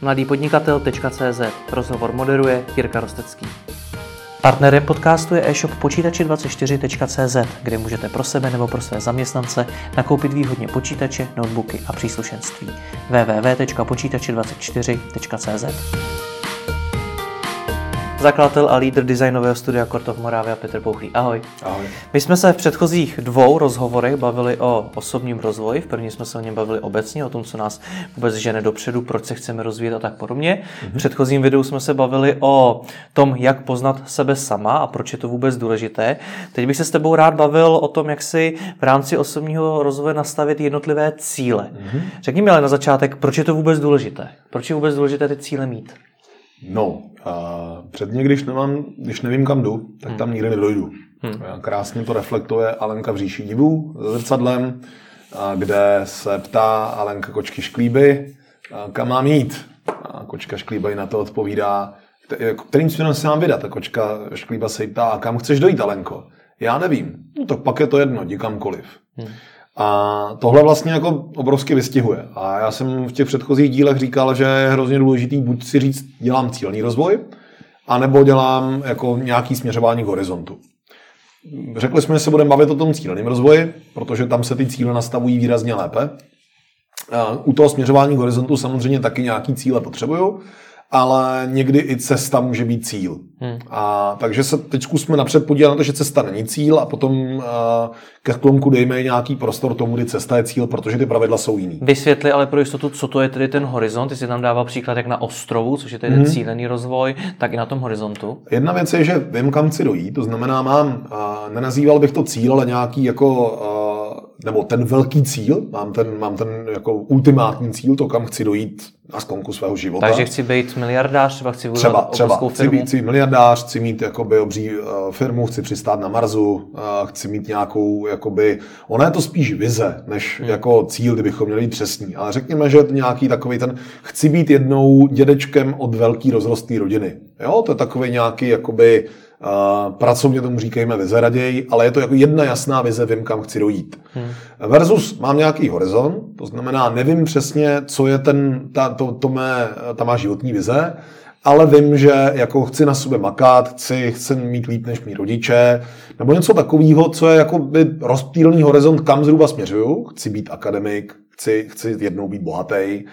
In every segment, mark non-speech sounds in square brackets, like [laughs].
mladýpodnikatel.cz Rozhovor moderuje Jirka Rostecký. Partnerem podcastu je e-shop počítači24.cz, kde můžete pro sebe nebo pro své zaměstnance nakoupit výhodně počítače, notebooky a příslušenství. www.počítači24.cz Zakladatel a lídr designového studia Kortov Moravia Petr Pouchlý. Ahoj. Ahoj. My jsme se v předchozích dvou rozhovorech bavili o osobním rozvoji. V první jsme se o něm bavili obecně, o tom, co nás vůbec žene dopředu, proč se chceme rozvíjet a tak podobně. V předchozím videu jsme se bavili o tom, jak poznat sebe sama a proč je to vůbec důležité. Teď bych se s tebou rád bavil o tom, jak si v rámci osobního rozvoje nastavit jednotlivé cíle. Řekni mi ale na začátek, proč je to vůbec důležité? Proč je vůbec důležité ty cíle mít? No, a předně, když, nemám, když nevím, kam jdu, tak tam nikdy nedojdu. Hmm. Krásně to reflektuje Alenka v říši divů za zrcadlem, kde se ptá Alenka kočky šklíby, kam mám jít. A kočka šklíba jí na to odpovídá, jako, kterým směrem se mám vydat. A kočka šklíba se jí ptá, a kam chceš dojít, Alenko? Já nevím. No tak pak je to jedno, jdi kamkoliv. Hmm. A tohle vlastně jako obrovsky vystihuje. A já jsem v těch předchozích dílech říkal, že je hrozně důležitý buď si říct, dělám cílný rozvoj, anebo dělám jako nějaký směřování k horizontu. Řekli jsme, že se budeme bavit o tom cíleném rozvoji, protože tam se ty cíle nastavují výrazně lépe. U toho směřování k horizontu samozřejmě taky nějaký cíle potřebuju, ale někdy i cesta může být cíl. Hmm. A, takže se teď zkusme napřed podívat na to, že cesta není cíl a potom uh, ke sklonku dejme nějaký prostor tomu, kdy cesta je cíl, protože ty pravidla jsou jiný. Vysvětli ale pro jistotu, co to je tedy ten horizont. Ty jsi tam dával příklad jak na ostrovu, což je tedy hmm. ten cílený rozvoj, tak i na tom horizontu. Jedna věc je, že vím, kam chci dojít, to znamená, mám, uh, nenazýval bych to cíl, ale nějaký jako uh, nebo ten velký cíl, mám ten, mám ten jako ultimátní cíl, to kam chci dojít na sklonku svého života. Takže chci být miliardář, třeba chci třeba, třeba firmu. Chci být chci miliardář, chci mít jakoby obří uh, firmu, chci přistát na Marsu, uh, chci mít nějakou, jakoby, ona je to spíš vize, než hmm. jako cíl, kdybychom měli být přesní. Ale řekněme, že je to nějaký takový ten, chci být jednou dědečkem od velký rozrostlý rodiny. Jo, to je takový nějaký, jakoby, pracovně tomu říkejme vize raději, ale je to jako jedna jasná vize, vím, kam chci dojít. Hmm. Versus mám nějaký horizont, to znamená, nevím přesně, co je ten, ta, to, to mé, ta má životní vize, ale vím, že jako chci na sobě makat, chci, chci mít líp než mý rodiče, nebo něco takového, co je jako by rozptýlný horizont, kam zhruba směřuju. Chci být akademik, chci, chci jednou být bohatý,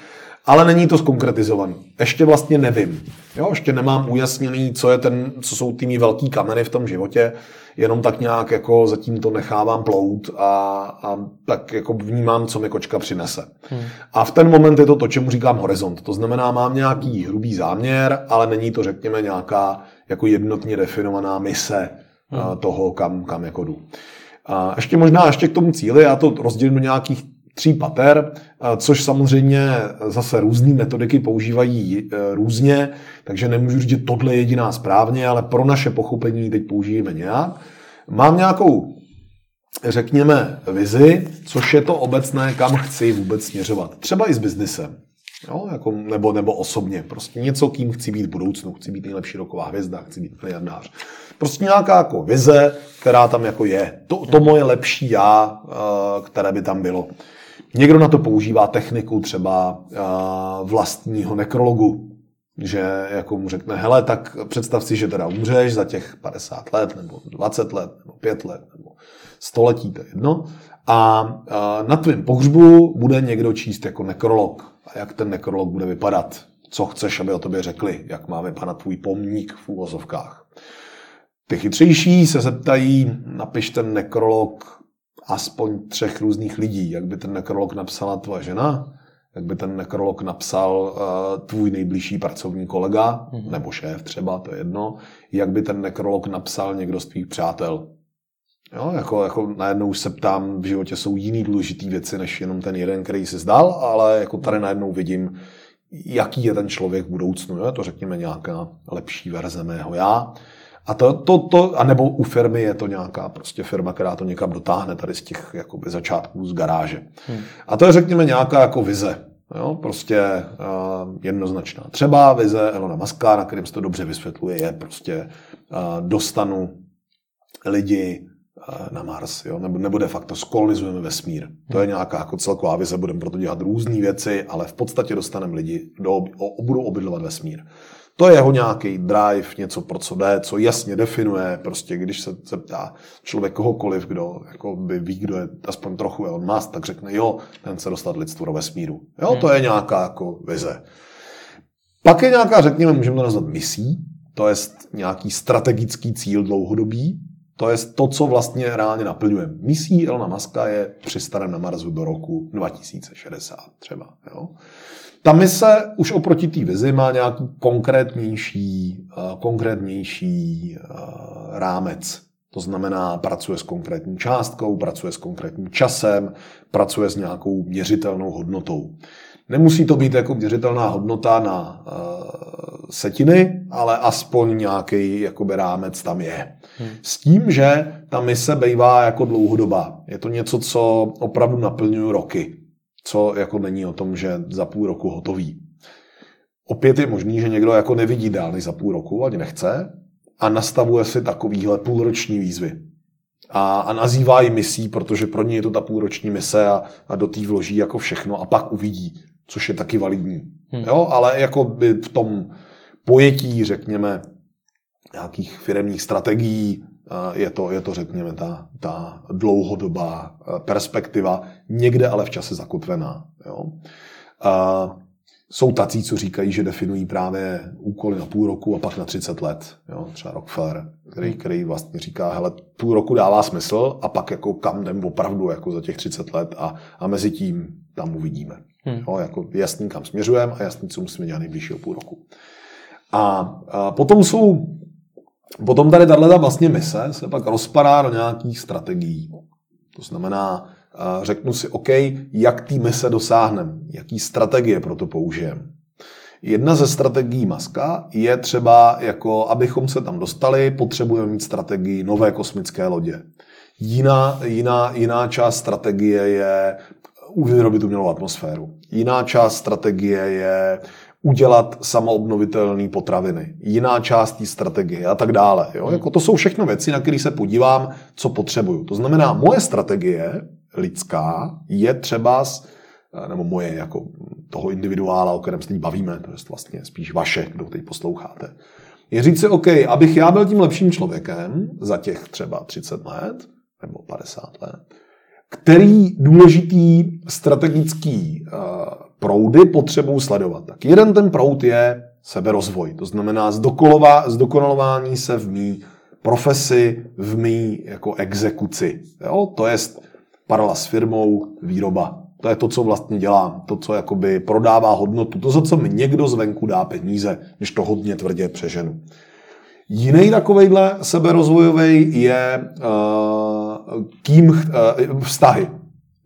ale není to skonkretizovaný. Ještě vlastně nevím. Jo, ještě nemám ujasněný, co, je ten, co jsou ty velký kameny v tom životě, jenom tak nějak jako zatím to nechávám plout a, a tak jako vnímám, co mi kočka přinese. Hmm. A v ten moment je to to, čemu říkám horizont. To znamená, mám nějaký hrubý záměr, ale není to, řekněme, nějaká jako jednotně definovaná mise hmm. toho, kam, kam jako jdu. A ještě možná ještě k tomu cíli, já to rozdělím do nějakých tří pater, což samozřejmě zase různé metodiky používají e, různě, takže nemůžu říct, že tohle je jediná správně, ale pro naše pochopení teď použijeme nějak. Mám nějakou, řekněme, vizi, což je to obecné, kam chci vůbec směřovat. Třeba i s biznesem. Jo, jako, nebo, nebo osobně. Prostě něco, kým chci být v budoucnu. Chci být nejlepší roková hvězda, chci být miliardář. Prostě nějaká jako vize, která tam jako je. To, to moje lepší já, e, které by tam bylo. Někdo na to používá techniku třeba vlastního nekrologu, že jako mu řekne, hele, tak představ si, že teda umřeš za těch 50 let, nebo 20 let, nebo 5 let, nebo století, to je jedno. A na tvém pohřbu bude někdo číst jako nekrolog. A jak ten nekrolog bude vypadat? Co chceš, aby o tobě řekli? Jak má vypadat tvůj pomník v úvozovkách? Ty chytřejší se zeptají, napiš ten nekrolog aspoň třech různých lidí. Jak by ten nekrolog napsala tvoje žena, jak by ten nekrolog napsal uh, tvůj nejbližší pracovní kolega, mm-hmm. nebo šéf třeba, to je jedno, jak by ten nekrolog napsal někdo z tvých přátel. Jo, jako, jako najednou se ptám, v životě jsou jiný důležité věci, než jenom ten jeden, který se zdal, ale jako tady najednou vidím, jaký je ten člověk v budoucnu. Jo? To řekněme nějaká lepší verze mého já. A to, to, to, a nebo u firmy je to nějaká prostě firma, která to někam dotáhne tady z těch jakoby, začátků z garáže. Hmm. A to je, řekněme, nějaká jako vize. Jo, prostě uh, jednoznačná. Třeba vize Elona Muska, na kterým se to dobře vysvětluje, je prostě uh, dostanu lidi na Mars, jo? Nebo, nebo de facto skolonizujeme vesmír. To je nějaká jako celková vize, budeme proto dělat různé věci, ale v podstatě dostaneme lidi, do, o, budou obydlovat vesmír. To je jeho nějaký drive, něco pro co jde, co jasně definuje, prostě když se zeptá člověk kohokoliv, kdo jako by ví, kdo je aspoň trochu on Musk, tak řekne, jo, ten se dostat lidstvo do vesmíru. Jo, hmm. to je nějaká jako vize. Pak je nějaká, řekněme, můžeme to nazvat misí, to je nějaký strategický cíl dlouhodobý, to je to, co vlastně reálně naplňujeme. Misí Elona Muska je přistanem na Marsu do roku 2060 třeba. Jo? Ta mise už oproti té vizi má nějaký konkrétnější, uh, konkrétnější uh, rámec. To znamená, pracuje s konkrétní částkou, pracuje s konkrétním časem, pracuje s nějakou měřitelnou hodnotou. Nemusí to být jako měřitelná hodnota na uh, setiny, ale aspoň nějaký jakoby rámec tam je. Hmm. S tím, že ta mise bývá jako dlouhodobá. Je to něco, co opravdu naplňuje roky. Co jako není o tom, že za půl roku hotový. Opět je možný, že někdo jako nevidí dál než za půl roku, ani nechce, a nastavuje si takovýhle půlroční výzvy. A, a nazývá ji misí, protože pro ně je to ta půlroční mise a, a do té vloží jako všechno a pak uvidí, což je taky validní. Hmm. Jo, ale jako by v tom pojetí, řekněme, nějakých firmních strategií, je to, je to řekněme, ta, ta dlouhodobá perspektiva, někde ale v čase zakotvená. Jo. A jsou tací, co říkají, že definují právě úkoly na půl roku a pak na 30 let. Jo? Třeba Rockefeller, který, hmm. který vlastně říká, hele, půl roku dává smysl a pak jako kam jdem opravdu jako za těch 30 let a, a mezi tím tam uvidíme. Hmm. Jo, jako jasný, kam směřujeme a jasný, co musíme dělat nejbližšího půl roku. A, a potom jsou, potom tady tahle vlastně mise se pak rozpadá do nějakých strategií. To znamená, řeknu si, OK, jak té mise dosáhneme, jaký strategie pro to použijeme. Jedna ze strategií Maska je třeba, jako abychom se tam dostali, potřebujeme mít strategii nové kosmické lodě. Jiná, jiná, jiná část strategie je vyrobit umělou atmosféru. Jiná část strategie je udělat samoobnovitelné potraviny. Jiná část té strategie a tak dále. Jo? Jako to jsou všechno věci, na které se podívám, co potřebuju. To znamená, moje strategie lidská je třeba, nebo moje jako toho individuála, o kterém se teď bavíme, to je vlastně spíš vaše, kdo teď posloucháte, je říct si, OK, abych já byl tím lepším člověkem za těch třeba 30 let, nebo 50 let, který důležitý strategický uh, proudy potřebují sledovat. Tak jeden ten proud je seberozvoj, to znamená zdokonalování se v mý profesi, v mý jako exekuci. Jo? To je paralela s firmou, výroba. To je to, co vlastně dělám. To, co jakoby prodává hodnotu. To, za co mi někdo zvenku dá peníze, když to hodně tvrdě přeženu. Jiný takovejhle seberozvojový je uh, kým uh, vztahy.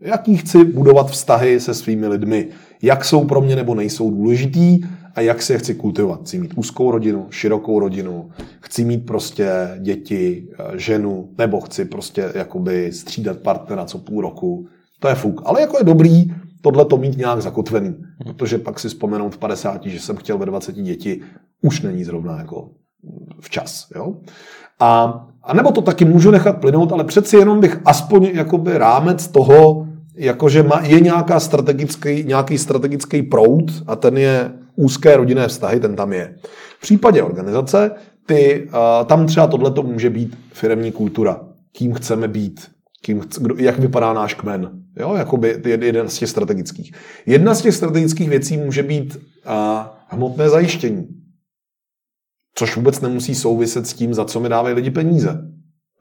Jaký chci budovat vztahy se svými lidmi. Jak jsou pro mě nebo nejsou důležitý a jak si je chci kultivovat. Chci mít úzkou rodinu, širokou rodinu, chci mít prostě děti, eh, ženu, nebo chci prostě jakoby střídat partnera co půl roku. To je fuk. Ale jako je dobrý tohle to mít nějak zakotvený, protože pak si vzpomenout v 50, že jsem chtěl ve 20 děti, už není zrovna jako včas. Jo? A, a nebo to taky můžu nechat plynout, ale přeci jenom bych aspoň jakoby rámec toho, jakože má, je nějaká strategický, nějaký strategický proud a ten je úzké rodinné vztahy, ten tam je. V případě organizace, ty, tam třeba tohle může být firemní kultura. Kým chceme být, kým chce, kdo, jak vypadá náš kmen. Jo, jakoby jeden z těch strategických. Jedna z těch strategických věcí může být a, hmotné zajištění. Což vůbec nemusí souviset s tím, za co mi dávají lidi peníze.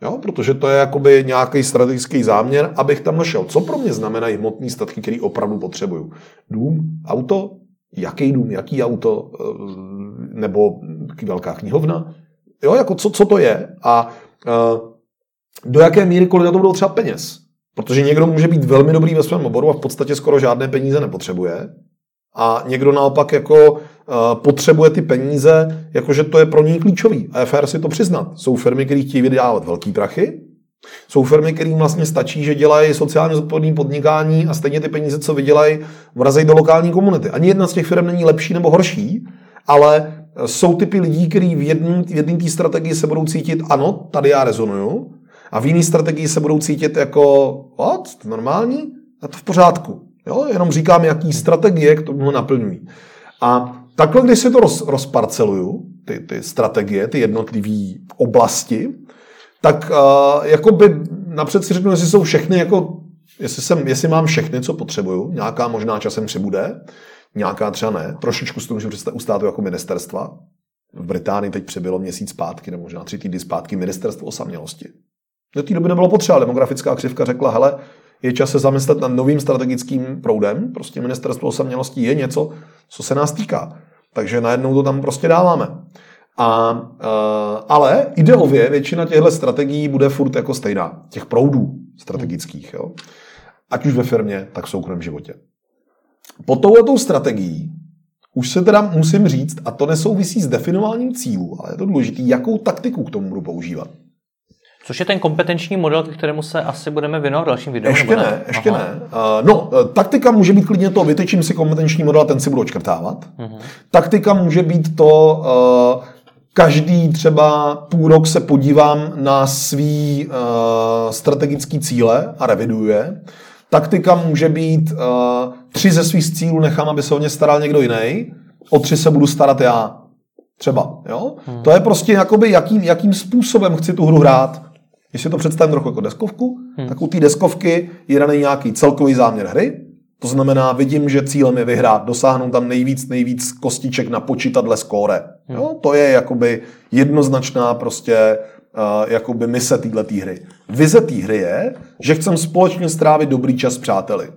Jo, protože to je jakoby nějaký strategický záměr, abych tam našel. Co pro mě znamenají hmotné statky, které opravdu potřebuju? Dům, auto, jaký dům, jaký auto, eh, nebo velká knihovna. Jo, jako co, co to je a uh, do jaké míry, kolik na to budou třeba peněz. Protože někdo může být velmi dobrý ve svém oboru a v podstatě skoro žádné peníze nepotřebuje. A někdo naopak jako potřebuje ty peníze, jakože to je pro něj klíčový. A je fér si to přiznat. Jsou firmy, které chtějí vydávat velký prachy, jsou firmy, kterým vlastně stačí, že dělají sociálně zodpovědné podnikání a stejně ty peníze, co vydělají, vrazejí do lokální komunity. Ani jedna z těch firm není lepší nebo horší, ale jsou typy lidí, kteří v jedné té strategii se budou cítit, ano, tady já rezonuju, A v jiné strategii se budou cítit jako, what, to normální? A to v pořádku. Jo? Jenom říkám, jaký strategie k tomu naplňují. A takhle, když si to roz, rozparceluju, ty, ty strategie, ty jednotlivé oblasti, tak uh, jako by napřed si řeknu, jestli jsou všechny jako, jestli, jsem, jestli mám všechny, co potřebuju, nějaká možná časem přibude, nějaká třeba ne, trošičku si to můžu představit u státu jako ministerstva. V Británii teď přibylo měsíc zpátky, nebo možná tři týdny zpátky, ministerstvo osamělosti. Do té doby nebylo potřeba. Demografická křivka řekla, hele, je čas se zamyslet nad novým strategickým proudem. Prostě ministerstvo osamělosti je něco, co se nás týká. Takže najednou to tam prostě dáváme. A, uh, ale ideově většina těchto strategií bude furt jako stejná. Těch proudů strategických. Jo? Ať už ve firmě, tak v soukromém životě. Po touhletou strategií už se teda musím říct, a to nesouvisí s definováním cílů, ale je to důležité, jakou taktiku k tomu budu používat. Což je ten kompetenční model, k kterému se asi budeme věnovat v dalším videu? Ještě ne, ne, ještě Aha. ne. Uh, no, eh, taktika může být klidně to, vytečím si kompetenční model a ten si budu očkrtávat. Uh-huh. Taktika může být to, uh, každý třeba půl rok se podívám na svý uh, strategický cíle a reviduje. Taktika může být, uh, tři ze svých cílů nechám, aby se o ně staral někdo jiný, o tři se budu starat já. Třeba, jo? Hmm. To je prostě jakoby, jakým, jakým způsobem chci tu hru hrát. Když si to představím trochu jako deskovku, hmm. tak u té deskovky je daný nějaký celkový záměr hry. To znamená, vidím, že cílem je vyhrát, dosáhnout tam nejvíc, nejvíc kostiček na počítadle skóre. Hmm. Jo? To je jakoby jednoznačná prostě uh, jakoby mise této hry. Vize té hry je, že chcem společně strávit dobrý čas s přáteli.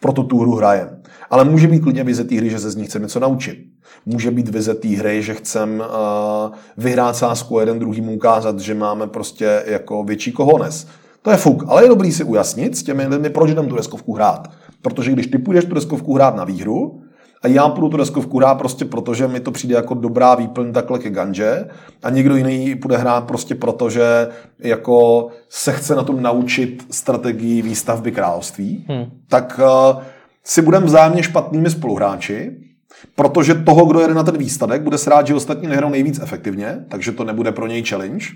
Proto tu hru hrajem. Ale může být klidně vize té hry, že se z ní chceme něco naučit. Může být vize té hry, že chcem uh, vyhrát sásku a jeden druhýmu ukázat, že máme prostě jako větší kohones. To je fuk, ale je dobrý si ujasnit s těmi lidmi, proč jdem tu deskovku hrát. Protože když ty půjdeš tu deskovku hrát na výhru, a já půjdu tu deskovku hrát prostě proto, že mi to přijde jako dobrá výplň takhle ke ganže. A někdo jiný půjde hrát prostě proto, že jako se chce na tom naučit strategii výstavby království, hmm. tak uh, si budeme vzájemně špatnými spoluhráči Protože toho, kdo jede na ten výstatek, bude se rád, že ostatní nehrou nejvíc efektivně, takže to nebude pro něj challenge.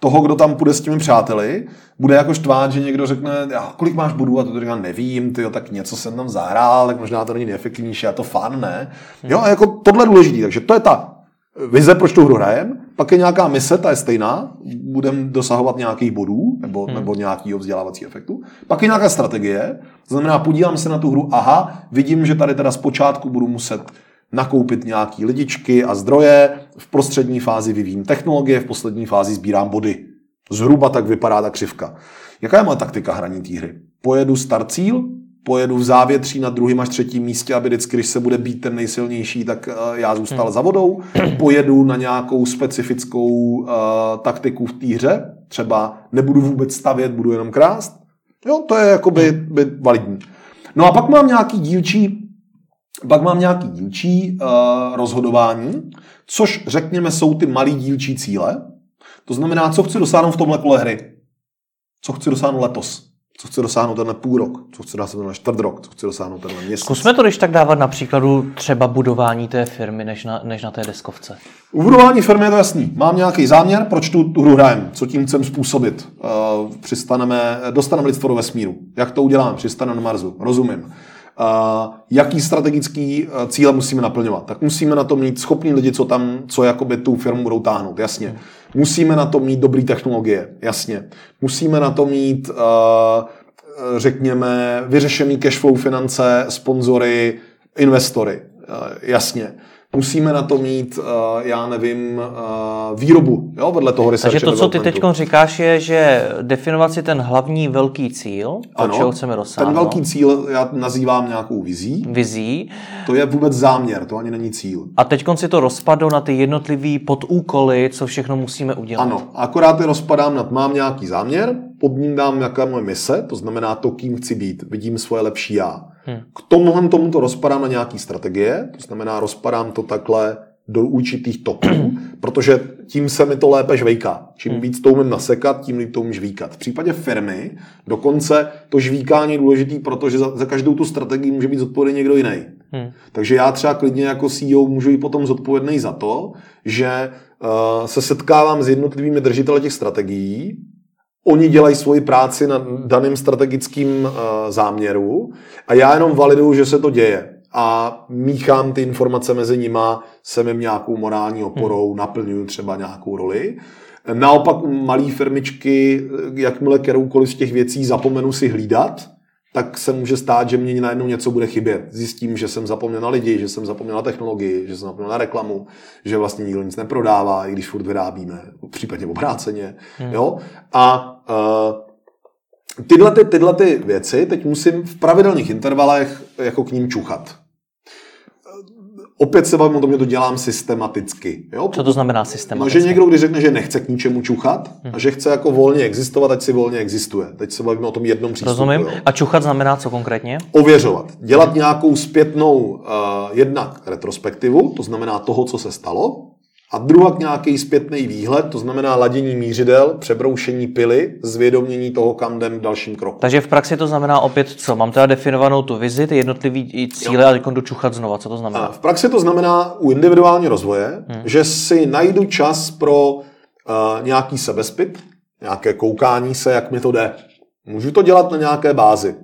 Toho, kdo tam půjde s těmi přáteli, bude jako štvát, že někdo řekne, kolik máš bodů, a to říká, nevím, ty tak něco jsem tam zahrál, tak možná to není nejefektivnější, a to fan, ne? Jo, a jako tohle je důležité, takže to je ta vize, proč tu hru hrajem, pak je nějaká mise, ta je stejná, budeme dosahovat nějakých bodů nebo, hmm. nebo nějakého vzdělávacího efektu. Pak je nějaká strategie, to znamená, podívám se na tu hru, aha, vidím, že tady teda zpočátku budu muset nakoupit nějaký lidičky a zdroje, v prostřední fázi vyvíjím technologie, v poslední fázi sbírám body. Zhruba tak vypadá ta křivka. Jaká je moje taktika hraní té hry? Pojedu start cíl, pojedu v závětří na druhém až třetím místě, aby vždycky, když se bude být ten nejsilnější, tak uh, já zůstal hmm. za vodou. Pojedu na nějakou specifickou uh, taktiku v té hře, třeba nebudu vůbec stavět, budu jenom krást. Jo, to je jakoby by validní. No a pak mám nějaký dílčí pak mám nějaký dílčí uh, rozhodování, což řekněme jsou ty malý dílčí cíle. To znamená, co chci dosáhnout v tomhle kole hry. Co chci dosáhnout letos co chce dosáhnout tenhle půl rok, co chce dosáhnout tenhle čtvrt rok, co chce dosáhnout tenhle měsíc. Zkusme to když tak dávat na příkladu třeba budování té firmy, než na, než na té deskovce. U budování firmy je to jasný. Mám nějaký záměr, proč tu, tu hru hrajem, co tím chcem způsobit. Uh, přistaneme, dostaneme lidstvo do vesmíru. Jak to uděláme? Přistaneme na Marsu. Rozumím. Uh, jaký strategický uh, cíle musíme naplňovat? Tak musíme na to mít schopní lidi, co tam, co jakoby tu firmu budou táhnout, jasně. Musíme na to mít dobré technologie, jasně. Musíme na to mít, uh, řekněme, vyřešený cashflow finance, sponzory, investory, jasně musíme na to mít, uh, já nevím, uh, výrobu, jo, vedle toho research Takže to, co ty teď říkáš, je, že definovat si ten hlavní velký cíl, ano, čeho chceme dosáhnout. Ten velký cíl já nazývám nějakou vizí. Vizí. To je vůbec záměr, to ani není cíl. A teď si to rozpadou na ty jednotlivý podúkoly, co všechno musíme udělat. Ano, akorát je rozpadám nad, mám nějaký záměr, pod ním dám jaká moje mise, to znamená to, kým chci být, vidím svoje lepší já. Hmm. K tomuhle tomu to rozpadám na nějaký strategie, to znamená rozpadám to takhle do určitých toků, protože tím se mi to lépe žvejká. Čím hmm. víc to umím nasekat, tím líp to umím žvíkat. V případě firmy dokonce to žvíkání je důležitý, protože za, za každou tu strategii může být zodpovědný někdo jiný. Hmm. Takže já třeba klidně jako CEO můžu být potom zodpovědný za to, že uh, se setkávám s jednotlivými držiteli těch strategií, oni dělají svoji práci na daném strategickém uh, záměru a já jenom validuju, že se to děje a míchám ty informace mezi nima, jsem jim nějakou morální oporou, hmm. naplňuju třeba nějakou roli. Naopak malé firmičky, jakmile kteroukoliv z těch věcí zapomenu si hlídat, tak se může stát, že mě najednou něco bude chybět. Zjistím, že jsem zapomněl na lidi, že jsem zapomněl na technologii, že jsem zapomněl na reklamu, že vlastně nikdo nic neprodává, i když furt vyrábíme, případně obráceně. Hmm. Jo? A tyhle, ty, tyhle ty věci teď musím v pravidelných intervalech jako k ním čuchat. Opět se bavím o tom, že to dělám systematicky. Jo? Co to znamená systematicky? No, že někdo, když řekne, že nechce k ničemu čuchat hmm. a že chce jako volně existovat, ať si volně existuje. Teď se bavíme o tom jednom přístupu. Rozumím. Jo? A čuchat znamená co konkrétně? Ověřovat. Dělat hmm. nějakou zpětnou uh, jednak retrospektivu, to znamená toho, co se stalo, a druhá nějaký zpětný výhled, to znamená ladění mířidel, přebroušení pily, zvědomění toho, kam jdem v dalším kroku. Takže v praxi to znamená opět co? Mám teda definovanou tu vizi, ty jednotlivý cíle jo. a teď dočuchat znova. Co to znamená? A v praxi to znamená u individuální rozvoje, hmm. že si najdu čas pro uh, nějaký sebespit, nějaké koukání se, jak mi to jde. Můžu to dělat na nějaké bázi.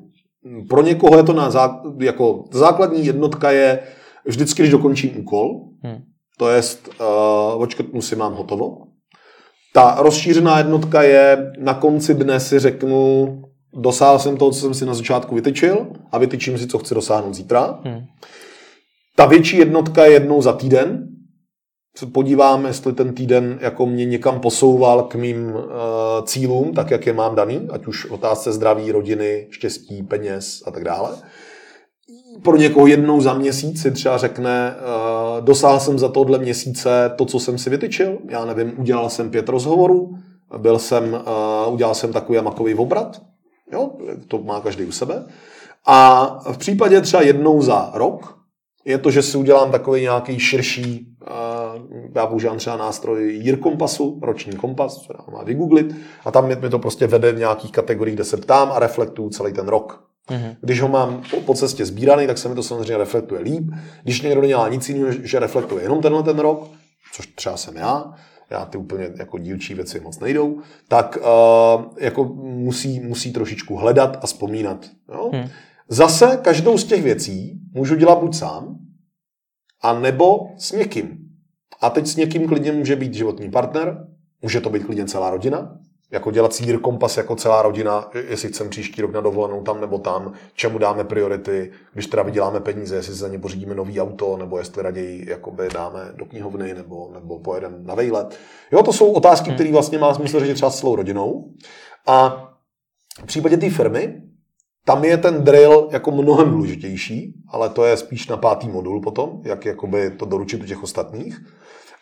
Pro někoho je to na zá, jako základní jednotka je vždycky, když dokončím úkol, to je uh, očkrtnu si mám hotovo. Ta rozšířená jednotka je, na konci dne si řeknu, dosáhl jsem toho, co jsem si na začátku vytyčil a vytyčím si, co chci dosáhnout zítra. Hmm. Ta větší jednotka je jednou za týden. Se podívám, jestli ten týden jako mě někam posouval k mým uh, cílům, tak jak je mám daný, ať už otázce zdraví, rodiny, štěstí, peněz a tak dále pro někoho jednou za měsíc si třeba řekne, uh, dosáhl jsem za tohle měsíce to, co jsem si vytyčil, já nevím, udělal jsem pět rozhovorů, byl jsem, uh, udělal jsem takový makový obrat, jo, to má každý u sebe. A v případě třeba jednou za rok je to, že si udělám takový nějaký širší, uh, já používám třeba nástroj Year Kompasu, roční kompas, co má vygooglit, a tam mi to prostě vede v nějakých kategoriích, kde se ptám a reflektuju celý ten rok. Mm-hmm. Když ho mám po, po cestě sbíraný, tak se mi to samozřejmě reflektuje líp. Když někdo nedělá nic jiného, že reflektuje jenom tenhle ten rok, což třeba jsem já, já ty úplně jako dílčí věci moc nejdou, tak uh, jako musí, musí trošičku hledat a vzpomínat. Jo? Hmm. Zase každou z těch věcí můžu dělat buď sám, a nebo s někým. A teď s někým klidně může být životní partner, může to být klidně celá rodina, jako dělat sír kompas jako celá rodina, jestli chceme příští rok na dovolenou tam nebo tam, čemu dáme priority, když teda vyděláme peníze, jestli za ně pořídíme nový auto, nebo jestli raději jakoby dáme do knihovny, nebo, nebo pojedeme na vejlet. Jo, to jsou otázky, hmm. které vlastně má smysl řešit třeba s celou rodinou. A v případě té firmy, tam je ten drill jako mnohem důležitější, ale to je spíš na pátý modul potom, jak jakoby to doručit u těch ostatních.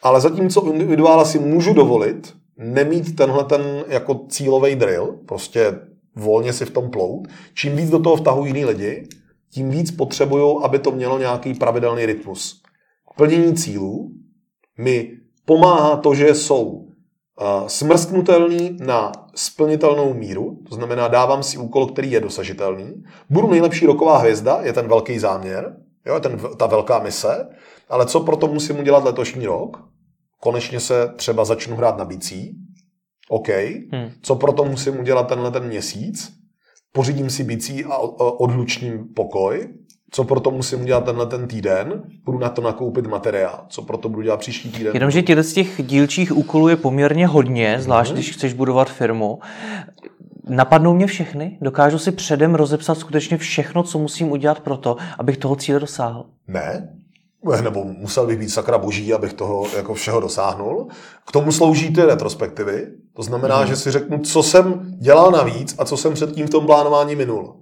Ale zatímco individuála si můžu dovolit nemít tenhle ten jako cílový drill, prostě volně si v tom plout. Čím víc do toho vtahují jiný lidi, tím víc potřebují, aby to mělo nějaký pravidelný rytmus. Plnění cílů mi pomáhá to, že jsou uh, smrsknutelný na splnitelnou míru, to znamená, dávám si úkol, který je dosažitelný. Budu nejlepší roková hvězda, je ten velký záměr, jo, je ten, ta velká mise, ale co proto musím udělat letošní rok? Konečně se třeba začnu hrát na bicí, OK, hmm. co proto musím udělat tenhle ten měsíc, pořídím si bicí a odlučním pokoj, co proto musím udělat tenhle ten týden, budu na to nakoupit materiál, co proto budu dělat příští týden. Jenomže těchto z těch dílčích úkolů je poměrně hodně, zvlášť hmm. když chceš budovat firmu. Napadnou mě všechny? Dokážu si předem rozepsat skutečně všechno, co musím udělat pro to, abych toho cíle dosáhl? Ne, nebo musel bych být sakra boží, abych toho jako všeho dosáhnul. K tomu slouží ty retrospektivy. To znamená, mm. že si řeknu, co jsem dělal navíc a co jsem předtím v tom plánování minul.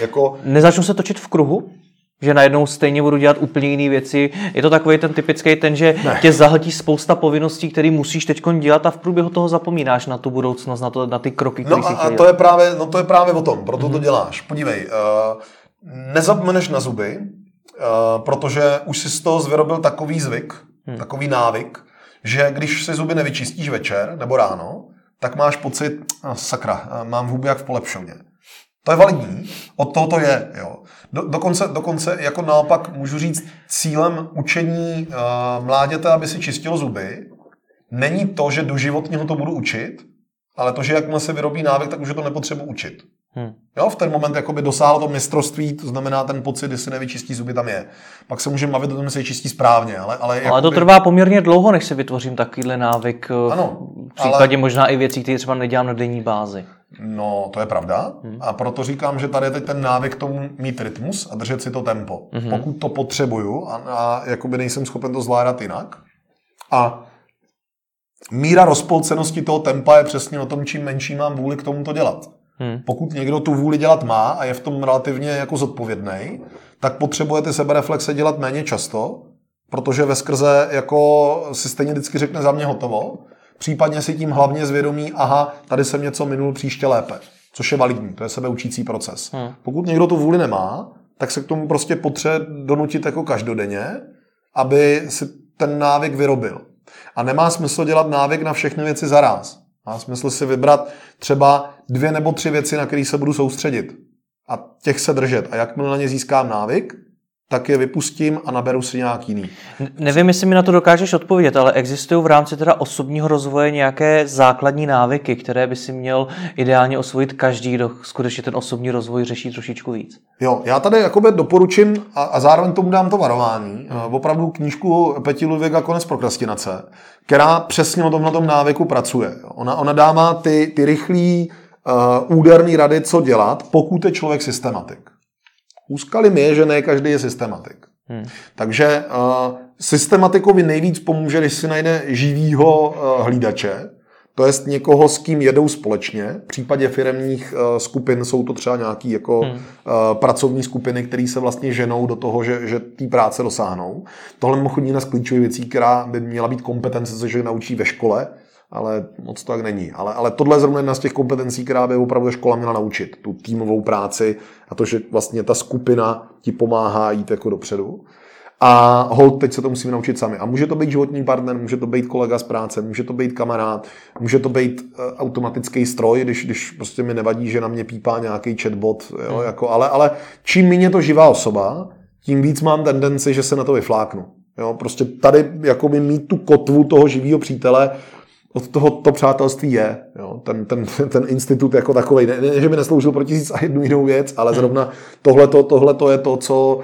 Jako... Nezačnu se točit v kruhu? Že najednou stejně budu dělat úplně jiné věci. Je to takový ten typický ten, že ne. tě zahltí spousta povinností, které musíš teď dělat a v průběhu toho zapomínáš na tu budoucnost, na, to, na ty kroky, které no a, a to je, právě, no to je právě o tom, proto mm-hmm. to mhm. děláš. Podívej, uh, nezapomeneš na zuby, protože už si z toho vyrobil takový zvyk, hmm. takový návyk, že když si zuby nevyčistíš večer nebo ráno, tak máš pocit, oh, sakra, eh, mám huby jak v polepšovně. To je validní, od toho to je. Jo. Do, dokonce, dokonce jako naopak můžu říct, cílem učení uh, mláděte, aby si čistilo zuby, není to, že do životního to budu učit, ale to, že jakmile se vyrobí návyk, tak už to nepotřebu učit. Hmm. Jo, v ten moment jakoby dosáhlo to mistrovství, to znamená ten pocit, kdy si nevyčistí zuby tam je. Pak se můžeme bavit o tom, že se čistí správně, ale... Ale, jakoby... ale to trvá poměrně dlouho, než se vytvořím takovýhle návyk. Eh, ano, v případě ale... možná i věcí, které třeba nedělám na denní bázi. No, to je pravda. Hmm. A proto říkám, že tady je teď ten návyk tomu mít rytmus a držet si to tempo. Hmm. Pokud to potřebuju a, a jakoby nejsem schopen to zvládat jinak. A míra rozpolcenosti toho tempa je přesně o tom, čím menší mám vůli k tomu to dělat. Hmm. Pokud někdo tu vůli dělat má a je v tom relativně jako zodpovědný, tak potřebujete sebereflexe dělat méně často, protože ve skrze jako si stejně vždycky řekne za mě hotovo, případně si tím hlavně zvědomí, aha, tady jsem něco minul příště lépe, což je validní, to je sebeučící proces. Hmm. Pokud někdo tu vůli nemá, tak se k tomu prostě potřebuje donutit jako každodenně, aby si ten návyk vyrobil. A nemá smysl dělat návyk na všechny věci zaraz. Má smysl si vybrat třeba dvě nebo tři věci, na které se budu soustředit. A těch se držet. A jakmile na ně získám návyk, tak je vypustím a naberu si nějak jiný. Nevím, jestli mi na to dokážeš odpovědět, ale existují v rámci teda osobního rozvoje nějaké základní návyky, které by si měl ideálně osvojit každý, kdo skutečně ten osobní rozvoj řeší trošičku víc? Jo, já tady jakoby doporučím a, a zároveň tomu dám to varování, hmm. opravdu knížku Peti Ludviga Konec prokrastinace, která přesně o tomhle návyku pracuje. Ona, ona dává ty, ty rychlý uh, úderný rady, co dělat, pokud je člověk systematik. Úskalím je, že ne každý je systematik. Hmm. Takže uh, systematikovi nejvíc pomůže, když si najde živýho uh, hlídače, to jest někoho, s kým jedou společně. V případě firemních uh, skupin jsou to třeba nějaký jako hmm. uh, pracovní skupiny, které se vlastně ženou do toho, že, že té práce dosáhnou. Tohle mimochodně jedna z klíčových věcí, která by měla být kompetence, což je naučí ve škole, ale moc to tak není. Ale, ale tohle je zrovna jedna z těch kompetencí, která by opravdu škola měla naučit. Tu týmovou práci a to, že vlastně ta skupina ti pomáhá jít jako dopředu. A hold, teď se to musíme naučit sami. A může to být životní partner, může to být kolega z práce, může to být kamarád, může to být uh, automatický stroj, když, když prostě mi nevadí, že na mě pípá nějaký chatbot. Jo, hmm. jako, ale, ale čím méně to živá osoba, tím víc mám tendenci, že se na to vyfláknu. Jo, prostě tady jakoby mít tu kotvu toho živého přítele, od toho to přátelství je. Jo? Ten, ten, ten institut jako takový. Ne, ne, že by nesloužil pro tisíc a jednu jinou věc, ale zrovna tohleto, tohleto je to, co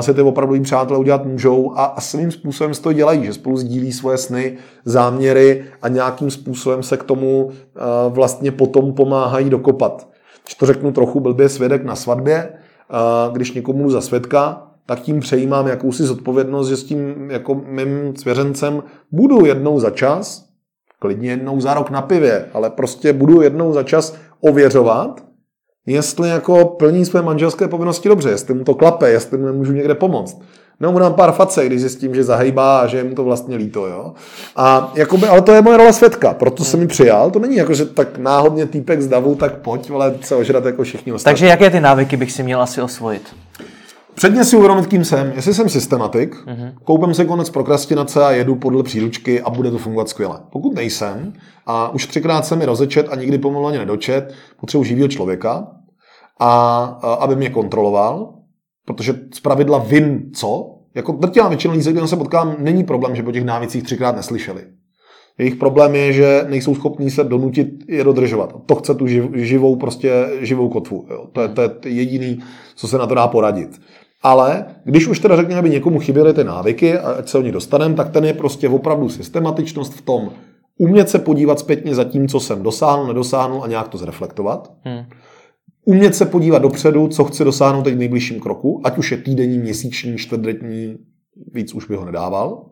se ty opravdu přátelé udělat můžou a, a svým způsobem to dělají, že spolu sdílí svoje sny, záměry a nějakým způsobem se k tomu vlastně potom pomáhají dokopat. Když to řeknu trochu blbě, svědek na svatbě, když někomu za svědka, tak tím přejímám jakousi zodpovědnost, že s tím jako mým svěřencem budu jednou za čas klidně jednou za rok na pivě, ale prostě budu jednou za čas ověřovat, jestli jako plní své manželské povinnosti dobře, jestli mu to klape, jestli mu nemůžu někde pomoct. Mu dám pár face, když zjistím, že zahejbá a že je mu to vlastně líto, jo. A jakoby, ale to je moje role svědka, proto jsem mi přijal. To není jako, že tak náhodně týpek z davu, tak pojď, ale se ožrat jako všichni ostatní. Takže jaké ty návyky bych si měl asi osvojit? Předně si uvědomit, kým jsem. Jestli jsem systematik, uh-huh. koupím si konec prokrastinace a jedu podle příručky a bude to fungovat skvěle. Pokud nejsem, a už třikrát jsem mi rozečet a nikdy pomalu ani nedočet, potřebuji živého člověka, a, a aby mě kontroloval, protože z pravidla vím co. Jako drtivá většina lidí, se potkám, není problém, že po těch návicích třikrát neslyšeli. Jejich problém je, že nejsou schopní se donutit je dodržovat. To chce tu živou, prostě živou kotvu. Jo. To, je, to je jediný, co se na to dá poradit. Ale když už teda řekněme, aby někomu chyběly ty návyky, a ať se o ní dostaneme, tak ten je prostě opravdu systematičnost v tom, umět se podívat zpětně za tím, co jsem dosáhnul, nedosáhnul a nějak to zreflektovat. Hmm. Umět se podívat dopředu, co chci dosáhnout teď v nejbližším kroku, ať už je týdenní, měsíční, čtvrtletní, víc už by ho nedával.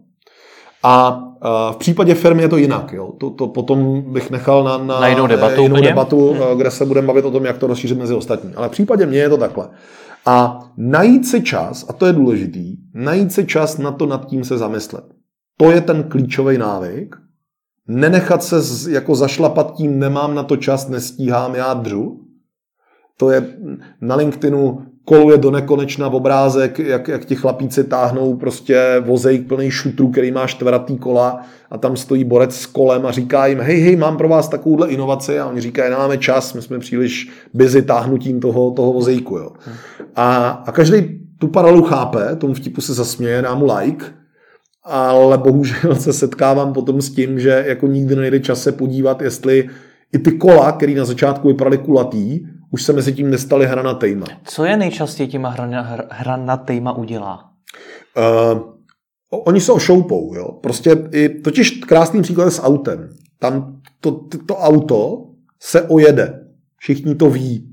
A v případě firmy je to jinak. Jo. To, to potom bych nechal na, na, na jinou debatu, jinou debatu hmm. kde se budeme bavit o tom, jak to rozšířit mezi ostatní. Ale v případě mě je to takhle. A najít si čas, a to je důležitý, najít si čas na to nad tím se zamyslet. To je ten klíčový návyk. Nenechat se jako zašlapat tím, nemám na to čas, nestíhám, já dřu. To je na LinkedInu koluje do nekonečna v obrázek, jak, jak ti chlapíci táhnou prostě vozejk plný šutrů, který má čtvrtý kola a tam stojí borec s kolem a říká jim, hej, hej, mám pro vás takovouhle inovaci a oni říkají, nemáme čas, my jsme příliš busy táhnutím toho, toho vozejku. Jo. A, a každý tu paralelu chápe, tomu vtipu se zasměje, dá mu like, ale bohužel se setkávám potom s tím, že jako nikdy nejde čas se podívat, jestli I ty kola, které na začátku vypadaly kulatý, už se mezi tím nestaly hranatejma. Co je nejčastěji těma hrana, hranatejma udělá? Uh, oni se ošoupou, jo. Prostě i, totiž krásný příklad s autem. Tam to, to, to auto se ojede. Všichni to ví.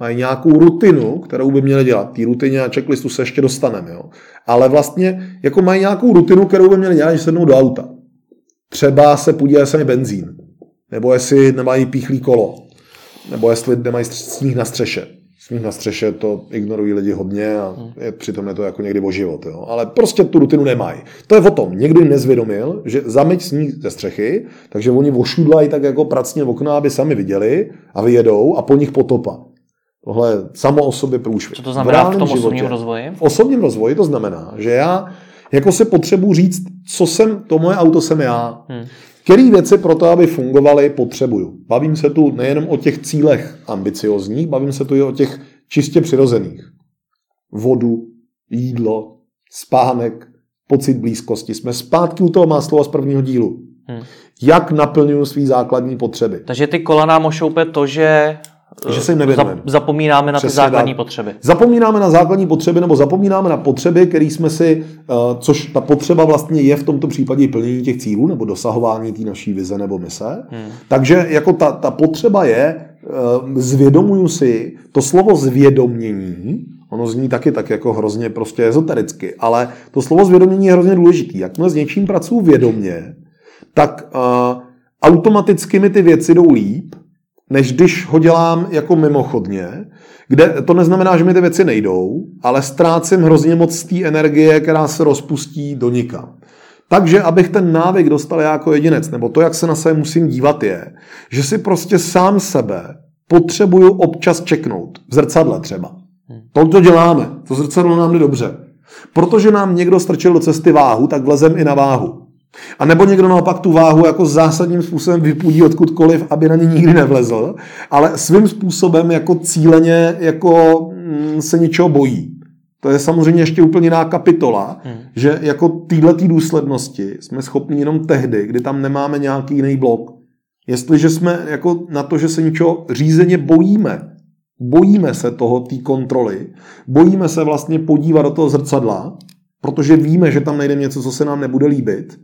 Mají nějakou rutinu, kterou by měli dělat. Té rutině a checklistu se ještě dostaneme. Jo. Ale vlastně jako mají nějakou rutinu, kterou by měli dělat, když sednou do auta. Třeba se podívají, jestli benzín. Nebo jestli nemají píchlý kolo. Nebo jestli nemají sníh na střeše. Sníh na střeše to ignorují lidi hodně a je, přitom je to jako někdy o život. Jo. Ale prostě tu rutinu nemají. To je o tom. Někdo jim nezvědomil, že zameď sníh ze střechy, takže oni ošudlají tak jako pracně v okna, aby sami viděli a vyjedou a po nich potopa. Tohle samo o sobě průšvih. Co to znamená v, v tom životě, osobním rozvoji? V osobním rozvoji to znamená, že já jako si potřebuji říct, co jsem, to moje auto jsem já. Hmm. Který věci pro to, aby fungovaly, potřebuju. Bavím se tu nejenom o těch cílech ambiciozních, bavím se tu i o těch čistě přirozených. Vodu, jídlo, spánek, pocit blízkosti. Jsme zpátky u toho má slova z prvního dílu. Hmm. Jak naplňuju své základní potřeby. Takže ty kola nám ošoupe to, že že se jim nevěnujeme. Zapomínáme na Přesně ty základní tak. potřeby. Zapomínáme na základní potřeby nebo zapomínáme na potřeby, které jsme si, uh, což ta potřeba vlastně je v tomto případě plnění těch cílů nebo dosahování té naší vize nebo mise. Hmm. Takže jako ta, ta potřeba je, uh, zvědomuju si, to slovo zvědomění, ono zní taky tak jako hrozně prostě ezotericky, ale to slovo zvědomění je hrozně důležitý. Jakmile s něčím pracuji vědomě, tak uh, automaticky mi ty věci jdou líp, než když ho dělám jako mimochodně, kde to neznamená, že mi ty věci nejdou, ale ztrácím hrozně moc té energie, která se rozpustí do nikam. Takže, abych ten návyk dostal jako jedinec, nebo to, jak se na sebe musím dívat, je, že si prostě sám sebe potřebuju občas čeknout. V zrcadle třeba. To, to děláme. To zrcadlo nám jde dobře. Protože nám někdo strčil do cesty váhu, tak vlezem i na váhu. A nebo někdo naopak tu váhu jako zásadním způsobem vypudí odkudkoliv, aby na ně nikdy nevlezl, ale svým způsobem jako cíleně jako mm, se něčeho bojí. To je samozřejmě ještě úplně jiná kapitola, hmm. že jako téhle důslednosti jsme schopni jenom tehdy, kdy tam nemáme nějaký jiný blok. Jestliže jsme jako na to, že se něčeho řízeně bojíme, bojíme se toho, té kontroly, bojíme se vlastně podívat do toho zrcadla, protože víme, že tam najde něco, co se nám nebude líbit,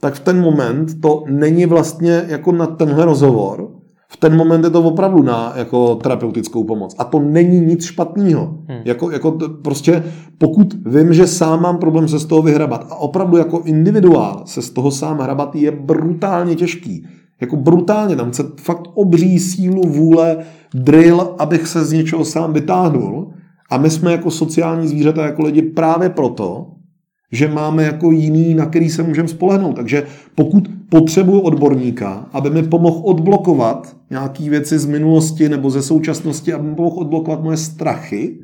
tak v ten moment to není vlastně jako na tenhle rozhovor, v ten moment je to opravdu na jako terapeutickou pomoc. A to není nic špatného. Hmm. Jako, jako prostě pokud vím, že sám mám problém se z toho vyhrabat a opravdu jako individuál se z toho sám hrabat je brutálně těžký. Jako brutálně, tam chce fakt obří sílu, vůle, drill, abych se z něčeho sám vytáhnul. A my jsme jako sociální zvířata, jako lidi právě proto, že máme jako jiný, na který se můžeme spolehnout. Takže pokud potřebuju odborníka, aby mi pomohl odblokovat nějaké věci z minulosti nebo ze současnosti, aby mi pomohl odblokovat moje strachy,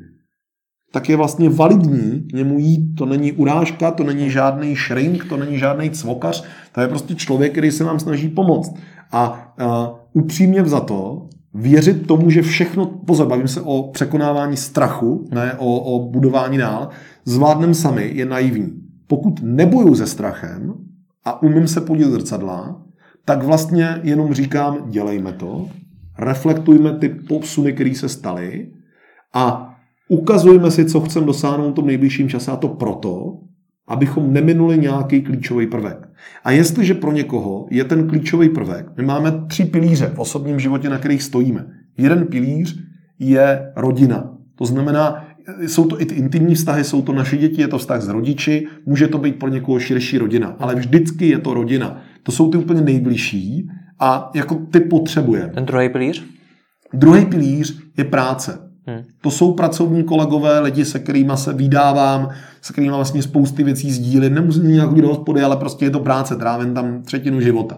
tak je vlastně validní němu jít. To není urážka, to není žádný shrink, to není žádný cvokař, to je prostě člověk, který se nám snaží pomoct. A uh, upřímně za to, věřit tomu, že všechno, pozor, bavím se o překonávání strachu, ne o, o budování dál, zvládnem sami, je naivní. Pokud neboju se strachem a umím se podívat zrcadla, tak vlastně jenom říkám, dělejme to, reflektujme ty posuny, které se staly a ukazujme si, co chceme dosáhnout v tom nejbližším čase a to proto, abychom neminuli nějaký klíčový prvek. A jestliže pro někoho je ten klíčový prvek, my máme tři pilíře v osobním životě, na kterých stojíme. Jeden pilíř je rodina. To znamená, jsou to i ty intimní vztahy, jsou to naše děti, je to vztah s rodiči, může to být pro někoho širší rodina, ale vždycky je to rodina. To jsou ty úplně nejbližší a jako ty potřebujeme. Ten druhý pilíř? Druhý pilíř je práce. Hmm. To jsou pracovní kolegové, lidi, se kterými se vydávám, se kterými vlastně spousty věcí sdílím. Nemusím nějak do hospody, ale prostě je to práce, trávím tam třetinu života.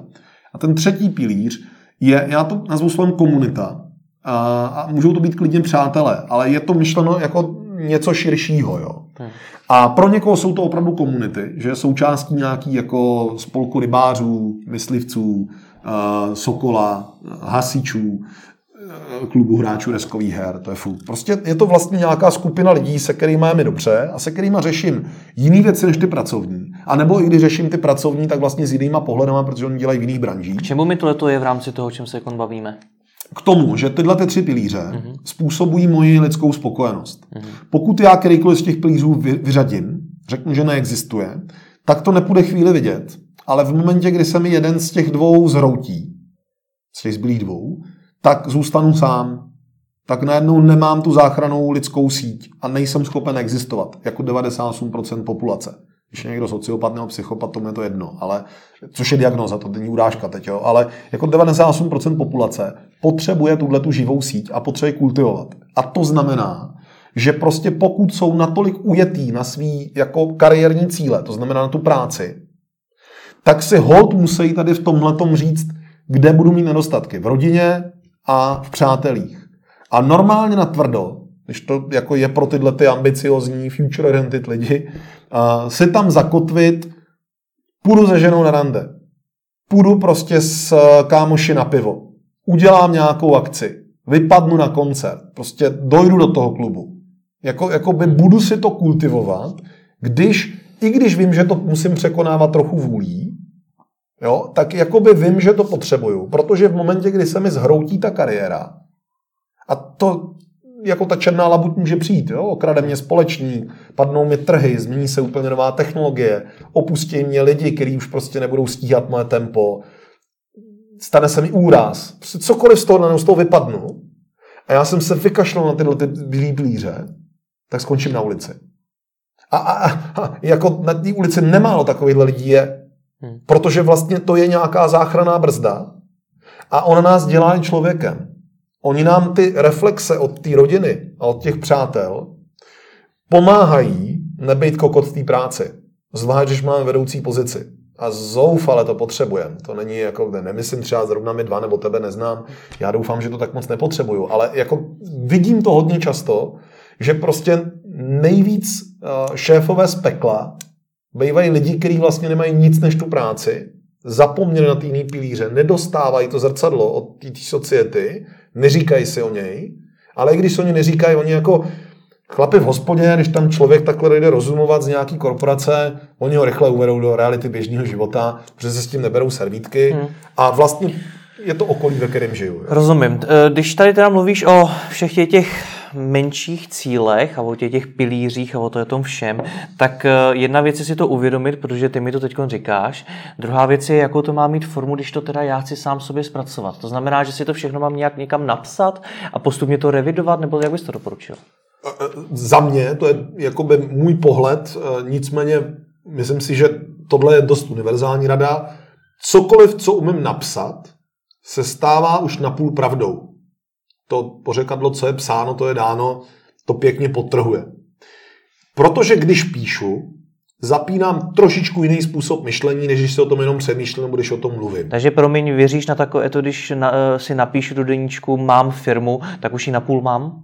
A ten třetí pilíř je, já to nazvu slovem komunita, a, a můžou to být klidně přátelé, ale je to myšleno jako něco širšího. Jo. Hmm. A pro někoho jsou to opravdu komunity, že je součástí nějaký jako spolku rybářů, myslivců, uh, sokola, hasičů, eh, klubu hráčů deskových her, to je fuk. Prostě je to vlastně nějaká skupina lidí, se kterými je mi dobře a se kterými řeším jiný věci než ty pracovní. A nebo i když řeším ty pracovní, tak vlastně s jinýma pohledama, protože oni dělají v jiných branžích. K čemu mi tohle je v rámci toho, o čem se jako bavíme? K tomu, že tyhle ty tři pilíře mm-hmm. způsobují moji lidskou spokojenost. Mm-hmm. Pokud já kterýkoliv z těch pilířů vyřadím, řeknu, že neexistuje, tak to nepůjde chvíli vidět. Ale v momentě, kdy se mi jeden z těch dvou zhroutí, z těch zbylých dvou, tak zůstanu sám. Tak najednou nemám tu záchranou lidskou síť a nejsem schopen existovat, jako 98% populace. Když je někdo sociopat nebo psychopat, tomu je to jedno, ale, což je diagnoza, to není urážka teď, jo, ale jako 98% populace potřebuje tuhle tu živou síť a potřebuje kultivovat. A to znamená, že prostě pokud jsou natolik ujetý na svý jako kariérní cíle, to znamená na tu práci, tak si hold musí tady v tomhle říct, kde budu mít nedostatky. V rodině a v přátelích. A normálně na tvrdo, když to jako je pro tyhle ty ambiciozní future oriented lidi, uh, si tam zakotvit, půjdu se ženou na rande, půjdu prostě s kámoši na pivo, udělám nějakou akci, vypadnu na koncert, prostě dojdu do toho klubu. Jako, jako by budu si to kultivovat, když, i když vím, že to musím překonávat trochu vůlí, jo, tak jakoby vím, že to potřebuju, protože v momentě, kdy se mi zhroutí ta kariéra, a to jako ta černá labuť může přijít, jo? okrade mě společník, padnou mi trhy, změní se úplně nová technologie, opustí mě lidi, kteří už prostě nebudou stíhat moje tempo, stane se mi úraz, prostě cokoliv z toho, z toho vypadnu a já jsem se vykašlal na tyhle ty bílý plíře, tak skončím na ulici. A, a, a jako na té ulici nemálo takovýchhle lidí je, Hmm. Protože vlastně to je nějaká záchranná brzda a ona nás dělá i člověkem. Oni nám ty reflexe od té rodiny a od těch přátel pomáhají nebejt kokot v té práci. Zvlášť, když máme vedoucí pozici. A zoufale to potřebujeme. To není jako, nemyslím třeba zrovna my dva nebo tebe neznám. Já doufám, že to tak moc nepotřebuju. Ale jako vidím to hodně často, že prostě nejvíc eh, šéfové z pekla Bývají lidi, kteří vlastně nemají nic než tu práci, zapomněli na ty jiný pilíře, nedostávají to zrcadlo od té society, neříkají si o něj, ale i když se oni neříkají, oni jako chlapi v hospodě, když tam člověk takhle jde rozumovat z nějaký korporace, oni ho rychle uvedou do reality běžného života, protože se s tím neberou servítky hmm. a vlastně je to okolí, ve kterém žiju. Jo. Rozumím. E, když tady teda mluvíš o všech těch menších cílech a o těch, těch pilířích a o to je tom všem, tak e, jedna věc je si to uvědomit, protože ty mi to teď říkáš. Druhá věc je, jakou to má mít formu, když to teda já chci sám sobě zpracovat. To znamená, že si to všechno mám nějak někam napsat a postupně to revidovat, nebo jak bys to doporučil? Za mě, to je jakoby můj pohled, nicméně myslím si, že tohle je dost univerzální rada. Cokoliv, co umím napsat, se stává už napůl pravdou. To pořekadlo, co je psáno, to je dáno, to pěkně potrhuje. Protože když píšu, zapínám trošičku jiný způsob myšlení, než když si o tom jenom přemýšlím nebo když o tom mluvím. Takže promiň, věříš na takové to, když na, eh, si napíšu do deníčku mám firmu, tak už ji napůl mám?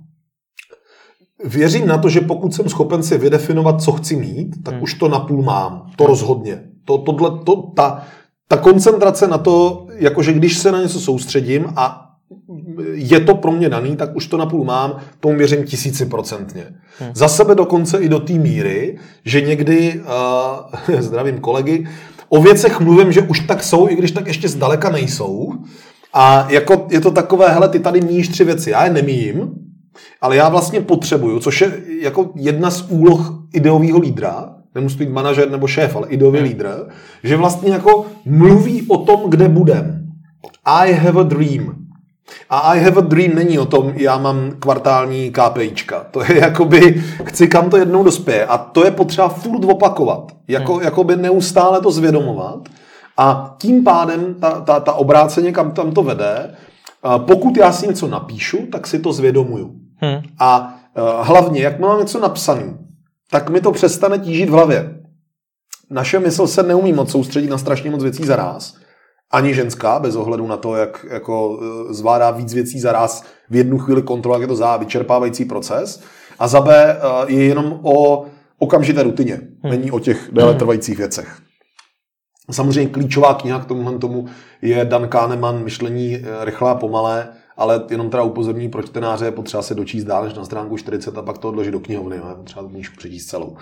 Věřím na to, že pokud jsem schopen si vydefinovat, co chci mít, tak hmm. už to napůl mám. To hmm. rozhodně. To, tohle, to, ta, ta koncentrace na to, jakože když se na něco soustředím a je to pro mě daný, tak už to napůl mám, tomu věřím tisíciprocentně. Hmm. Za sebe dokonce i do té míry, že někdy, uh, [laughs] zdravím kolegy, o věcech mluvím, že už tak jsou, i když tak ještě zdaleka nejsou. A jako je to takové, hele, ty tady míjíš tři věci, já je nemíjím, ale já vlastně potřebuju, což je jako jedna z úloh ideového lídra, nemusí být manažer nebo šéf, ale ideový hmm. lídr, že vlastně jako mluví o tom, kde budem. I have a dream. A I have a dream není o tom, já mám kvartální KPIčka. To je jakoby, chci kam to jednou dospěje. A to je potřeba furt opakovat. Jako, hmm. Jakoby neustále to zvědomovat. A tím pádem ta, ta, ta obráceně, kam tam to vede, pokud já si něco napíšu, tak si to zvědomuju. Hmm. A hlavně, jak mám něco napsané, tak mi to přestane tížit v hlavě. Naše mysl se neumí moc soustředit na strašně moc věcí zaraz. Ani ženská, bez ohledu na to, jak jako, e, zvládá víc věcí zaraz v jednu chvíli kontrolovat, jak je to za vyčerpávající proces. A za B e, je jenom o okamžité rutině, hmm. není o těch déle hmm. trvajících věcech. Samozřejmě klíčová kniha k tomuhle tomu je Dan Kahneman Myšlení rychlá pomalé ale jenom teda upozorní pro čtenáře je potřeba se dočíst dál než na stránku 40 a pak to odložit do knihovny, je potřeba tu knížku přečíst celou.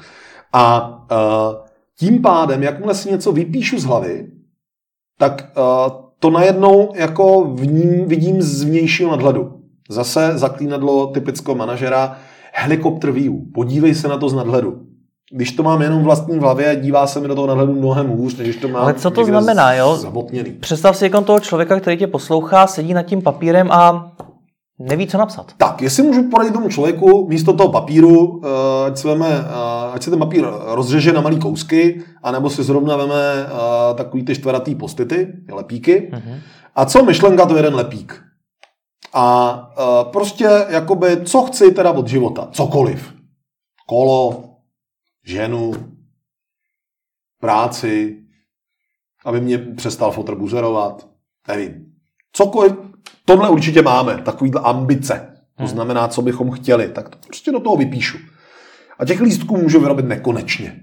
A uh, tím pádem, jakmile si něco vypíšu z hlavy, tak uh, to najednou jako v ním vidím z vnějšího nadhledu. Zase zaklínadlo typického manažera, helikopter view, podívej se na to z nadhledu. Když to mám jenom vlastní v hlavě, dívá se mi do toho nadhledu mnohem hůř, než když to mám Ale co to znamená, jo? Zabotněný. Představ si jako toho člověka, který tě poslouchá, sedí nad tím papírem a neví, co napsat. Tak, jestli můžu poradit tomu člověku místo toho papíru, eh, ať se, veme, eh, ať se ten papír rozřeže na malé kousky, anebo si zrovna veme eh, takový ty čtveratý postity, lepíky. Mm-hmm. A co myšlenka, to jeden lepík. A prostě, jakoby, co chci teda od života? Cokoliv. Kolo, ženu, práci, aby mě přestal fotr buzerovat, nevím. Cokoliv, tohle určitě máme, takovýhle ambice. To hmm. znamená, co bychom chtěli, tak to prostě do toho vypíšu. A těch lístků můžu vyrobit nekonečně.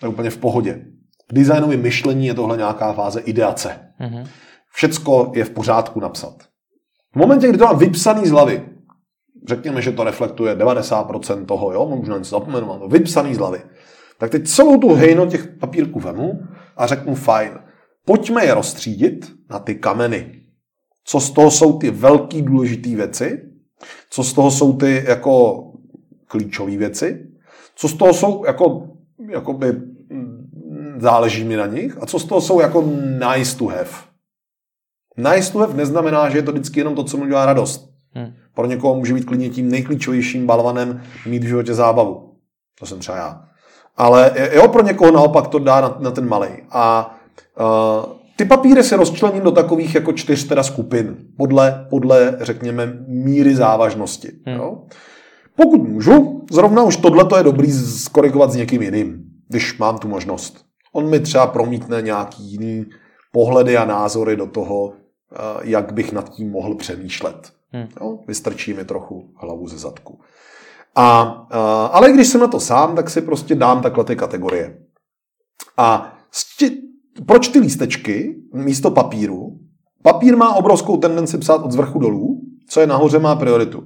To je úplně v pohodě. V designovém myšlení je tohle nějaká fáze ideace. Mm-hmm. Všecko je v pořádku napsat. V momentě, kdy to mám vypsaný z hlavy, řekněme, že to reflektuje 90% toho, jo, možná něco zapomenu, mám to vypsaný z hlavy. Tak teď celou tu hejno těch papírků vemu a řeknu fajn, pojďme je rozstřídit na ty kameny. Co z toho jsou ty velký důležité věci, co z toho jsou ty jako klíčové věci, co z toho jsou jako, jakoby, mm, záleží mi na nich a co z toho jsou jako nice to have. Nice to have neznamená, že je to vždycky jenom to, co mu dělá radost. Hmm. Pro někoho může být klidně tím nejklíčovějším balvanem mít v životě zábavu. To jsem třeba já. Ale jo, pro někoho naopak to dá na, na ten malý. A uh, ty papíry se rozčlením do takových jako čtyř teda skupin, podle, podle řekněme, míry závažnosti. Hmm. Jo? Pokud můžu, zrovna už tohle je dobrý skorigovat s někým jiným, když mám tu možnost. On mi třeba promítne nějaký jiný pohledy a názory do toho, jak bych nad tím mohl přemýšlet. Hmm. Jo? Vystrčí mi trochu hlavu ze zadku. A, a, ale když jsem na to sám, tak si prostě dám takhle ty kategorie. A sti, proč ty lístečky místo papíru? Papír má obrovskou tendenci psát od zvrchu dolů, co je nahoře má prioritu.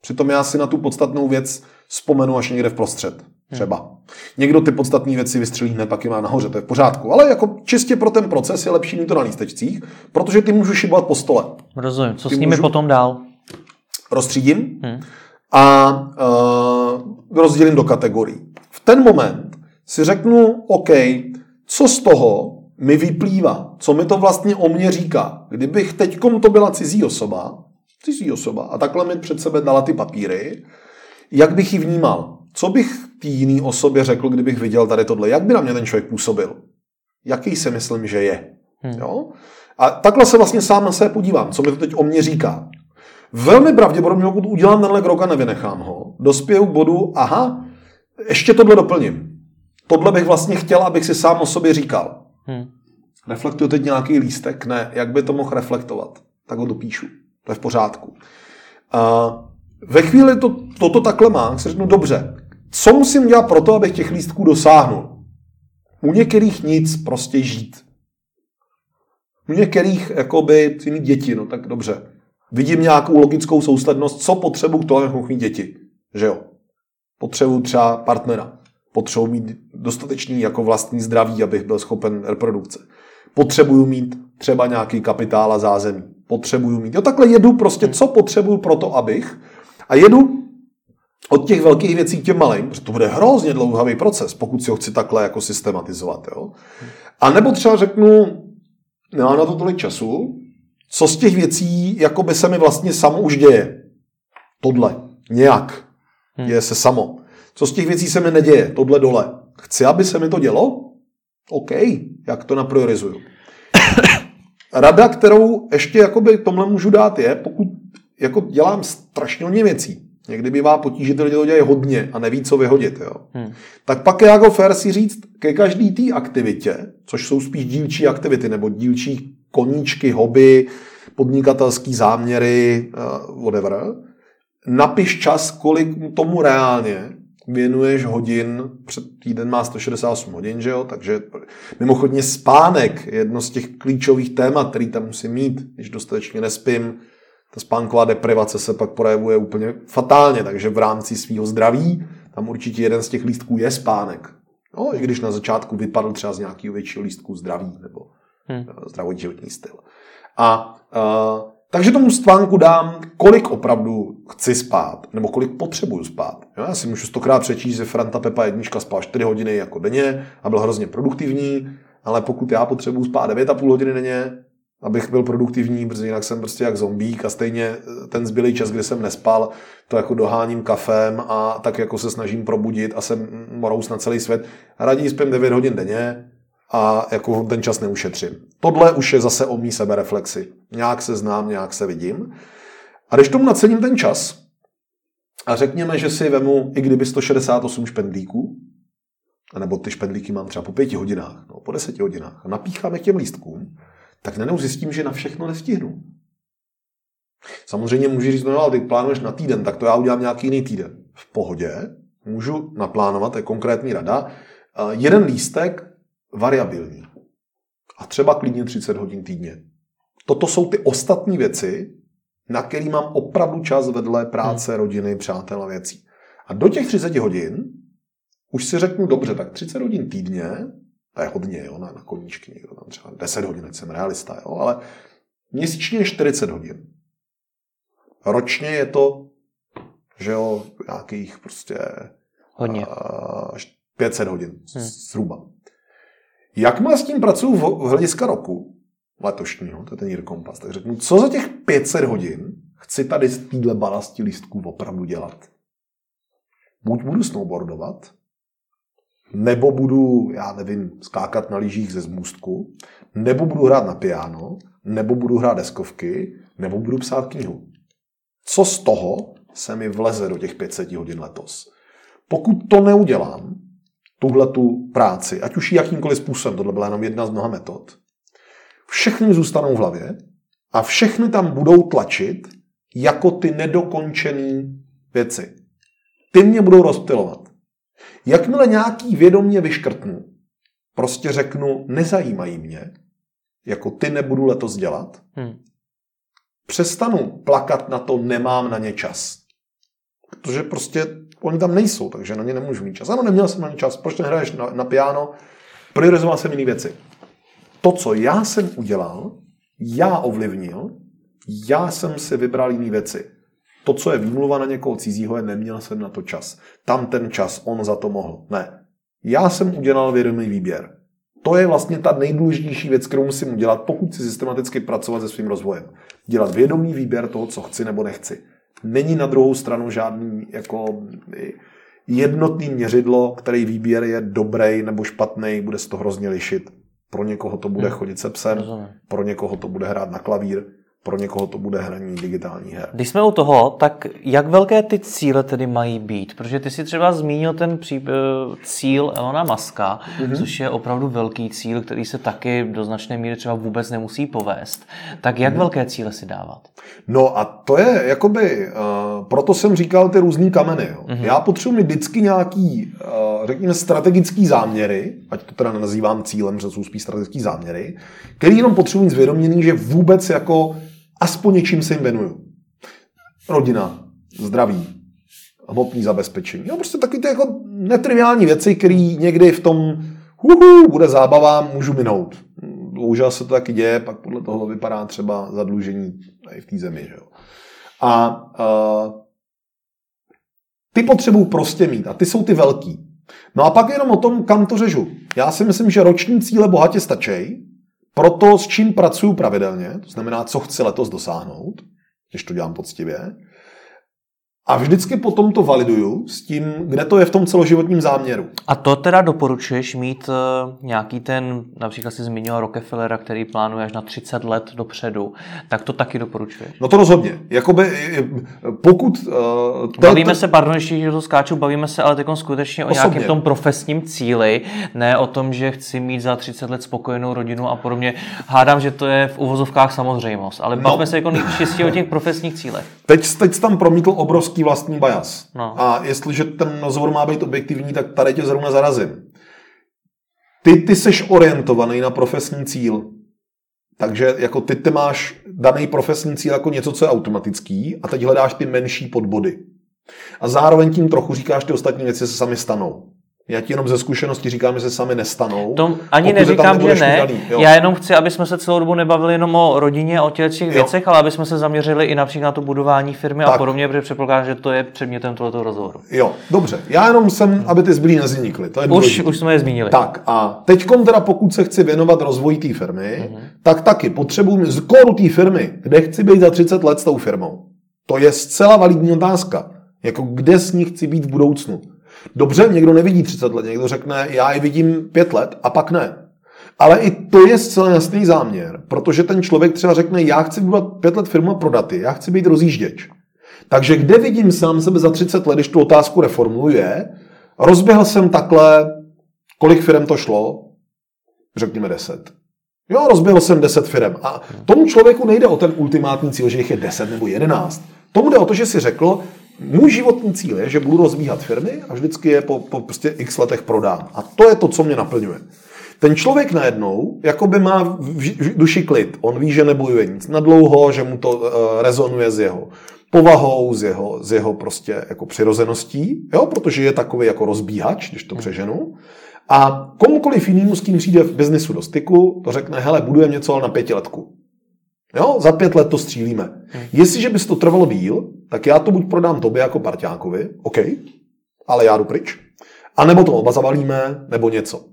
Přitom já si na tu podstatnou věc vzpomenu až někde v prostřed. Třeba. Někdo ty podstatné věci vystřelí hned, pak je má nahoře, to je v pořádku. Ale jako čistě pro ten proces je lepší mít to na lístečcích, protože ty můžu šibovat po stole. Rozumím. Co ty s nimi můžu... potom dál? Rozstřídím hmm. a uh, rozdělím do kategorií. V ten moment si řeknu, OK, co z toho mi vyplývá, co mi to vlastně o mě říká. Kdybych teďkom to byla cizí osoba, cizí osoba, a takhle mi před sebe dala ty papíry, jak bych ji vnímal? Co bych té jiné osobě řekl, kdybych viděl tady tohle? Jak by na mě ten člověk působil? Jaký si myslím, že je? Hmm. Jo? A takhle se vlastně sám na sebe podívám, co mi to teď o mě říká. Velmi pravděpodobně, pokud udělám tenhle krok a nevynechám ho, dospěju k bodu, aha, ještě tohle doplním. Tohle bych vlastně chtěl, abych si sám o sobě říkal. Hmm. Reflektuje teď nějaký lístek? Ne. Jak by to mohl reflektovat? Tak ho dopíšu. To je v pořádku. A ve chvíli to, toto takhle mám, si řeknu, dobře, co musím dělat pro to, abych těch lístků dosáhnul? U některých nic, prostě žít. U některých, jakoby, chci mít děti, no tak dobře. Vidím nějakou logickou souslednost, co potřebuji k tomu, abych mít děti. Že jo? Potřebuji třeba partnera. Potřebuji mít dostatečný jako vlastní zdraví, abych byl schopen reprodukce. Potřebuju mít třeba nějaký kapitál a zázemí. Potřebuju mít. Jo, takhle jedu prostě, co potřebuju pro to, abych. A jedu od těch velkých věcí k těm malým, protože to bude hrozně dlouhavý proces, pokud si ho chci takhle jako systematizovat. Jo? A nebo třeba řeknu, nemám na to tolik času, co z těch věcí jako by se mi vlastně samo už děje. Tohle. Nějak. Hmm. Děje se samo. Co z těch věcí se mi neděje? Tohle dole. Chci, aby se mi to dělo? OK. Jak to napriorizuju? [coughs] Rada, kterou ještě jakoby tomhle můžu dát je, pokud jako dělám strašně hodně věcí, Někdy bývá potíž, že ty lidi to dělají hodně a neví, co vyhodit. Jo. Hmm. Tak pak je jako fér si říct ke každý té aktivitě, což jsou spíš dílčí aktivity nebo dílčí koníčky, hobby, podnikatelský záměry, uh, whatever, napiš čas, kolik tomu reálně věnuješ hodin, před týden má 168 hodin, že jo, takže mimochodně spánek je jedno z těch klíčových témat, který tam musím mít, když dostatečně nespím, ta spánková deprivace se pak projevuje úplně fatálně, takže v rámci svého zdraví tam určitě jeden z těch lístků je spánek. No, i když na začátku vypadl třeba z nějakého většího lístku zdraví nebo hmm. zdravotní životní styl. A uh, takže tomu spánku dám, kolik opravdu chci spát, nebo kolik potřebuju spát. Jo, já si můžu stokrát přečíst, že Franta Pepa jednička spal 4 hodiny jako denně a byl hrozně produktivní, ale pokud já potřebuju spát 9,5 hodiny denně, abych byl produktivní, protože jinak jsem prostě jak zombík a stejně eh, ten zbylý čas, kdy jsem nespal, to jako doháním kafem a tak jako se snažím probudit a jsem morous na celý svět. Raději spím 9 hodin denně a jako ten čas neušetřím. Tohle už je zase o mý sebereflexi. Nějak se znám, nějak se vidím. A když tomu nacením ten čas a řekněme, že si vemu i kdyby 168 špendlíků, nebo ty špendlíky mám třeba po pěti hodinách, no, po deseti hodinách, a napícháme k těm lístkům, tak najednou zjistím, že na všechno nestihnu. Samozřejmě můžu říct, no ale ty plánuješ na týden, tak to já udělám nějaký jiný týden. V pohodě, můžu naplánovat, to je konkrétní rada, jeden lístek variabilní. A třeba klidně 30 hodin týdně. Toto jsou ty ostatní věci, na který mám opravdu čas vedle práce, hmm. rodiny, přátel a věcí. A do těch 30 hodin už si řeknu, dobře, tak 30 hodin týdně to je hodně, jo, na, na koníčky, někdo tam třeba 10 hodin, jsem realista, jo, ale měsíčně je 40 hodin. Ročně je to, že jo, nějakých prostě hodně. Uh, 500 hodin hmm. zhruba. Jak má s tím pracuji v hlediska roku letošního, to je ten Year Compass, tak řeknu, co za těch 500 hodin chci tady z téhle balasti lístků opravdu dělat. Buď budu snowboardovat, nebo budu, já nevím, skákat na lyžích ze zmůstku, nebo budu hrát na piano, nebo budu hrát deskovky, nebo budu psát knihu. Co z toho se mi vleze do těch 500 hodin letos? Pokud to neudělám, tuhle tu práci, ať už jakýmkoliv způsobem, tohle byla jenom jedna z mnoha metod, všechny zůstanou v hlavě a všechny tam budou tlačit jako ty nedokončené věci. Ty mě budou rozptilovat. Jakmile nějaký vědomě vyškrtnu, prostě řeknu, nezajímají mě, jako ty nebudu letos dělat, hmm. přestanu plakat na to, nemám na ně čas. Protože prostě oni tam nejsou, takže na ně nemůžu mít čas. Ano, neměl jsem na ně čas, proč nehraješ na, na piano? Priorizoval jsem jiné věci. To, co já jsem udělal, já ovlivnil, já jsem si vybral jiné věci. To, co je výmluva na někoho cizího, je neměl jsem na to čas. Tam ten čas, on za to mohl. Ne. Já jsem udělal vědomý výběr. To je vlastně ta nejdůležitější věc, kterou musím udělat, pokud si systematicky pracovat se svým rozvojem. Dělat vědomý výběr toho, co chci nebo nechci. Není na druhou stranu žádný jako jednotný měřidlo, který výběr je dobrý nebo špatný, bude se to hrozně lišit. Pro někoho to bude hmm. chodit se psem, pro někoho to bude hrát na klavír, pro někoho to bude hraní digitální her. Když jsme u toho, tak jak velké ty cíle tedy mají být? Protože ty si třeba zmínil ten pří, eh, cíl Elona Muska, mm-hmm. což je opravdu velký cíl, který se taky do značné míry třeba vůbec nemusí povést. Tak jak mm-hmm. velké cíle si dávat? No a to je jakoby, uh, proto jsem říkal ty různý kameny. Jo. Mm-hmm. Já potřebuji mít vždycky nějaký, uh, řekněme, strategický záměry, ať to teda nazývám cílem, že jsou spíš strategický záměry, který jenom potřebuji zvědoměný, že vůbec jako aspoň něčím se jim věnuju. Rodina, zdraví, hmotný zabezpečení. No prostě taky ty jako netriviální věci, které někdy v tom huhu, bude zábava, můžu minout. Bohužel se to taky děje, pak podle toho vypadá třeba zadlužení i v té zemi. Že jo. A uh, ty potřebuji prostě mít a ty jsou ty velký. No a pak jenom o tom, kam to řežu. Já si myslím, že roční cíle bohatě stačí, proto s čím pracuji pravidelně, to znamená, co chci letos dosáhnout, když to dělám poctivě, a vždycky potom to validuju s tím, kde to je v tom celoživotním záměru. A to teda doporučuješ mít uh, nějaký ten, například si zmiňoval Rockefellera, který plánuje až na 30 let dopředu, tak to taky doporučuješ? No to rozhodně. Jakoby, pokud... Uh, bavíme se, pardon, ještě to skáču, bavíme se ale teď skutečně o osobně. nějakém tom profesním cíli, ne o tom, že chci mít za 30 let spokojenou rodinu a podobně. Hádám, že to je v uvozovkách samozřejmost, ale no. bavíme se jako čistě o těch profesních cílech. Teď, teď tam promítl obrovský obrovský vlastní bajas. No. A jestliže ten rozhovor má být objektivní, tak tady tě zrovna zarazím. Ty, ty seš orientovaný na profesní cíl. Takže jako ty ty máš daný profesní cíl jako něco, co je automatický a teď hledáš ty menší podbody. A zároveň tím trochu říkáš, ty ostatní věci se sami stanou. Já ti jenom ze zkušenosti říkám, že se sami nestanou. To ani neříkám, že ne. Udělaný, Já jenom chci, aby jsme se celou dobu nebavili jenom o rodině, o těch věcech, ale aby jsme se zaměřili i například na to budování firmy tak. a podobně, protože předpokládám, že to je předmětem tohoto rozhovoru. Jo, dobře. Já jenom jsem, aby ty zbylí neznikly. To je už, už jsme je zmínili. Tak a teď teda, pokud se chci věnovat rozvoji té firmy, uh-huh. tak taky potřebuji z kóru té firmy, kde chci být za 30 let s tou firmou. To je zcela validní otázka. Jako kde s ní chci být v budoucnu. Dobře, někdo nevidí 30 let, někdo řekne, já ji vidím 5 let a pak ne. Ale i to je zcela jasný záměr, protože ten člověk třeba řekne, já chci budovat 5 let firmu a prodat ji, já chci být rozjížděč. Takže kde vidím sám sebe za 30 let, když tu otázku reformuluji, je, rozběhl jsem takhle, kolik firm to šlo? Řekněme 10. Jo, rozběhl jsem 10 firm. A tomu člověku nejde o ten ultimátní cíl, že jich je 10 nebo 11. Tomu jde o to, že si řekl, můj životní cíl je, že budu rozbíhat firmy a vždycky je po, po prostě x letech prodám. A to je to, co mě naplňuje. Ten člověk najednou jakoby má v duši klid. On ví, že nebojuje nic na dlouho, že mu to uh, rezonuje s jeho povahou, s jeho, s jeho prostě jako přirozeností, jo? protože je takový jako rozbíhač, když to přeženu. A komukoliv jinému, s kým přijde v biznisu do styku, to řekne, hele, budujeme něco ale na pětiletku. Jo, za pět let to střílíme. Hmm. Jestliže by to trvalo díl, tak já to buď prodám tobě jako parťákovi, OK, ale já jdu pryč. A nebo to oba zavalíme, nebo něco.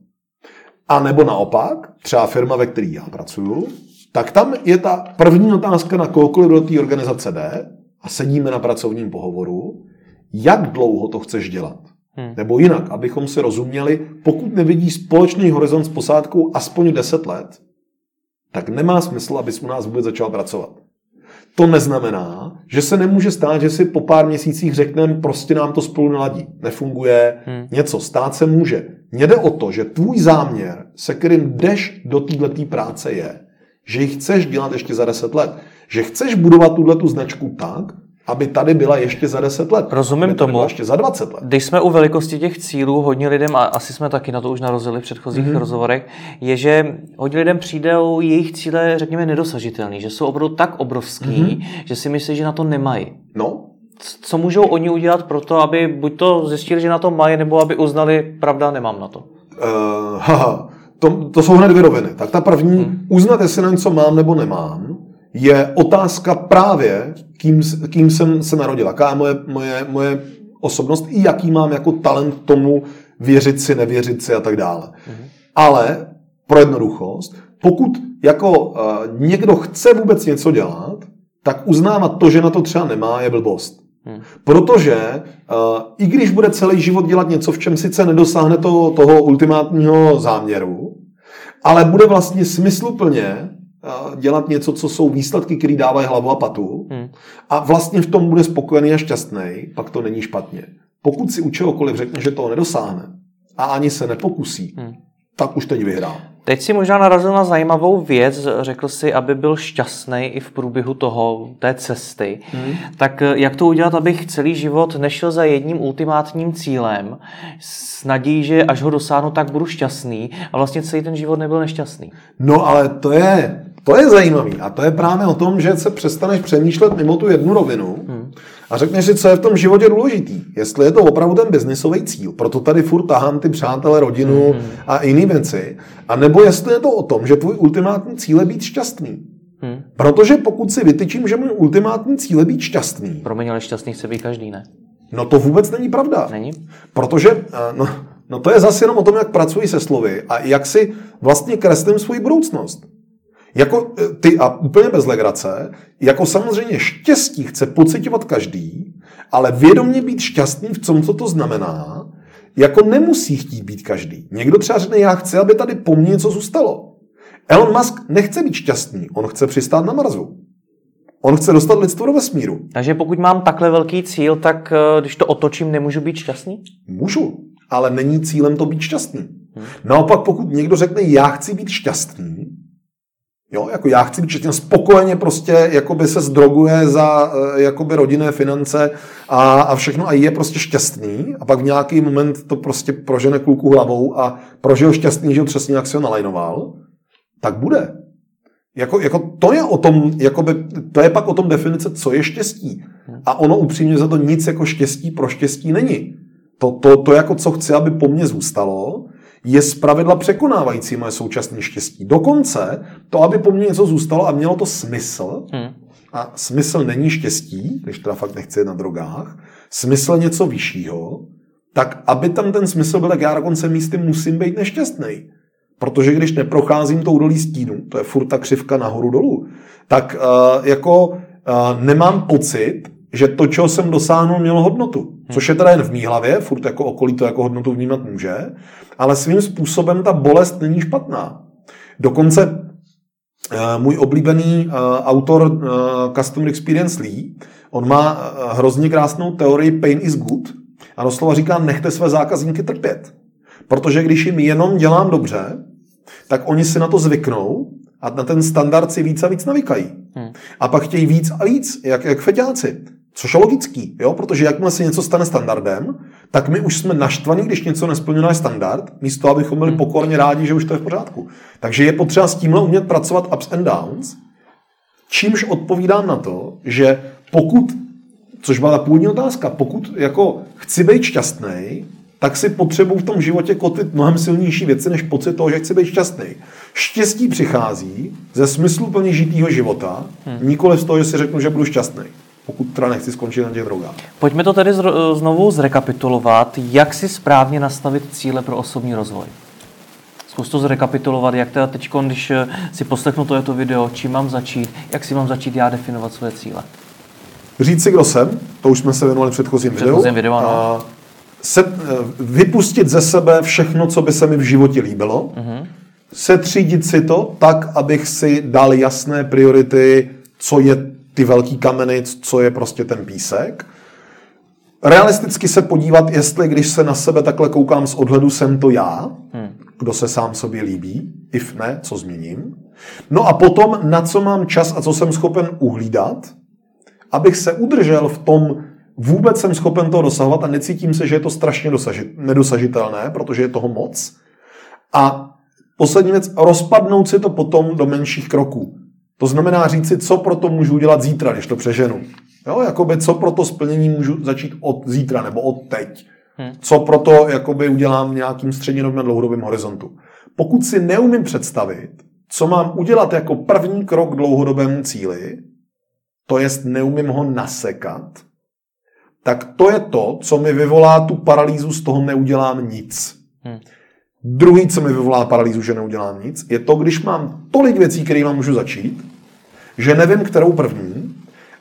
A nebo naopak, třeba firma, ve které já pracuju, tak tam je ta první otázka na kohokoliv do té organizace jde a sedíme na pracovním pohovoru, jak dlouho to chceš dělat. Hmm. Nebo jinak, abychom si rozuměli, pokud nevidí společný horizont s posádkou aspoň 10 let, tak nemá smysl, abys u nás vůbec začal pracovat. To neznamená, že se nemůže stát, že si po pár měsících řekneme, prostě nám to spolu neladí, nefunguje, hmm. něco, stát se může. Mně jde o to, že tvůj záměr, se kterým jdeš do této práce je, že ji chceš dělat ještě za 10 let. Že chceš budovat tuhle značku tak, aby tady byla ještě za 10 let. Rozumím tomu. Ještě za 20 let. Když jsme u velikosti těch cílů, hodně lidem, a asi jsme taky na to už narazili v předchozích mm-hmm. rozhovorech, je, že hodně lidem přijde jejich cíle, řekněme, nedosažitelný, že jsou opravdu tak obrovský, mm-hmm. že si myslí, že na to nemají. No. Co můžou oni udělat pro to, aby buď to zjistili, že na to mají, nebo aby uznali, pravda, nemám na to? Uh, [laughs] haha. To, to jsou hned dvě roviny. Tak ta první, hmm. uznat, jestli na něco mám nebo nemám, je otázka právě, kým, kým jsem se narodil, jaká je moje, moje, moje osobnost i jaký mám jako talent tomu věřit si, nevěřit si a tak dále. Mm-hmm. Ale pro jednoduchost, pokud jako uh, někdo chce vůbec něco dělat, tak uznávat to, že na to třeba nemá, je blbost. Hmm. Protože uh, i když bude celý život dělat něco, v čem sice nedosáhne to, toho ultimátního záměru, ale bude vlastně smysluplně dělat něco, co jsou výsledky, které dávají hlavu a patu hmm. a vlastně v tom bude spokojený a šťastný, pak to není špatně. Pokud si u čehokoliv řekne, že toho nedosáhne a ani se nepokusí, hmm. tak už teď vyhrál. Teď si možná narazil na zajímavou věc, řekl si, aby byl šťastný i v průběhu toho, té cesty. Hmm. Tak eh, jak to udělat, abych celý život nešel za jedním ultimátním cílem s nadějí, že až ho dosáhnu, tak budu šťastný a vlastně celý ten život nebyl nešťastný? No ale to je, to je zajímavý a to je právě o tom, že se přestaneš přemýšlet mimo tu jednu rovinu hmm. a řekneš si, co je v tom životě důležitý. Jestli je to opravdu ten biznisový cíl, proto tady furt tahám ty přátelé, rodinu hmm. a jiné věci. A nebo jestli je to o tom, že tvůj ultimátní cíl je být šťastný. Hmm. Protože pokud si vytyčím, že můj ultimátní cíl je být šťastný. Pro mě ale šťastný chce být každý, ne? No to vůbec není pravda. Není? Protože, no, no to je zase jenom o tom, jak pracuji se slovy a jak si vlastně kreslím svou budoucnost. Jako e, ty, a úplně bez legrace, jako samozřejmě štěstí chce pocitovat každý, ale vědomě být šťastný v tom, co to znamená, jako nemusí chtít být každý. Někdo třeba řekne, já chci, aby tady po mně něco zůstalo. Elon Musk nechce být šťastný, on chce přistát na Marsu. On chce dostat lidstvo do vesmíru. Takže pokud mám takhle velký cíl, tak e, když to otočím, nemůžu být šťastný? Můžu, ale není cílem to být šťastný. Hmm. Naopak, pokud někdo řekne, já chci být šťastný, Jo, jako já chci být šťastný, spokojeně prostě jakoby se zdroguje za eh, jakoby rodinné finance a, a všechno a je prostě šťastný a pak v nějaký moment to prostě prožene kluku hlavou a prožil šťastný, že ho přesně jak si ho nalajnoval, tak bude. Jako, jako to je o tom, jakoby, to je pak o tom definice, co je štěstí. A ono upřímně za to nic jako štěstí pro štěstí není. To, to, to jako co chci, aby po mně zůstalo, je zpravidla překonávající moje současné štěstí. Dokonce to, aby po mně něco zůstalo a mělo to smysl, hmm. a smysl není štěstí, když teda fakt nechci jít na drogách, smysl něco vyššího, tak aby tam ten smysl byl, tak já dokonce místy musím být nešťastný. Protože když neprocházím tou dolí stínu, to je furt ta křivka nahoru dolů, tak uh, jako uh, nemám pocit, že to, čeho jsem dosáhnul, mělo hodnotu. Což je teda jen v mý hlavě, furt jako okolí to jako hodnotu vnímat může, ale svým způsobem ta bolest není špatná. Dokonce uh, můj oblíbený uh, autor uh, Customer Experience Lee, on má hrozně krásnou teorii pain is good a doslova říká, nechte své zákazníky trpět. Protože když jim jenom dělám dobře, tak oni si na to zvyknou a na ten standard si víc a víc navykají. Hmm. A pak chtějí víc a víc, jak, jak feťáci. Což je logický, jo? protože jakmile se něco stane standardem, tak my už jsme naštvaní, když něco nesplňuje náš standard, místo abychom byli hmm. pokorně rádi, že už to je v pořádku. Takže je potřeba s tímhle umět pracovat ups and downs, čímž odpovídám na to, že pokud, což byla ta původní otázka, pokud jako chci být šťastný, tak si potřebuji v tom životě kotit mnohem silnější věci, než pocit toho, že chci být šťastný. Štěstí přichází ze smyslu plně žitého života, hmm. nikoli z toho, že si řeknu, že budu šťastný pokud teda nechci skončit na těch drogách. Pojďme to tedy znovu zrekapitulovat, jak si správně nastavit cíle pro osobní rozvoj. Zkus to zrekapitulovat, jak teda teď, když eh, si poslechnu tohoto video, čím mám začít, jak si mám začít já definovat své cíle. Říct si, kdo jsem, to už jsme se věnovali v předchozím, předchozím videu. videu a se, eh, vypustit ze sebe všechno, co by se mi v životě líbilo, uh-huh. setřídit si to tak, abych si dal jasné priority, co je ty velký kameny, co je prostě ten písek. Realisticky se podívat, jestli když se na sebe takhle koukám z odhledu, jsem to já, hmm. kdo se sám sobě líbí, if ne, co změním. No a potom, na co mám čas a co jsem schopen uhlídat, abych se udržel v tom, vůbec jsem schopen to dosahovat a necítím se, že je to strašně dosažit, nedosažitelné, protože je toho moc. A poslední věc, rozpadnout si to potom do menších kroků. To znamená říct si, co pro to můžu udělat zítra, když to přeženu. Jo, jakoby, co pro to splnění můžu začít od zítra nebo od teď. Hmm. Co pro to jakoby, udělám v nějakým střednědobém a dlouhodobém horizontu. Pokud si neumím představit, co mám udělat jako první krok k dlouhodobému cíli, to jest neumím ho nasekat, tak to je to, co mi vyvolá tu paralýzu, z toho neudělám nic. Hmm. Druhý, co mi vyvolá paralýzu, že neudělám nic, je to, když mám tolik věcí, kterými můžu začít, že nevím, kterou první,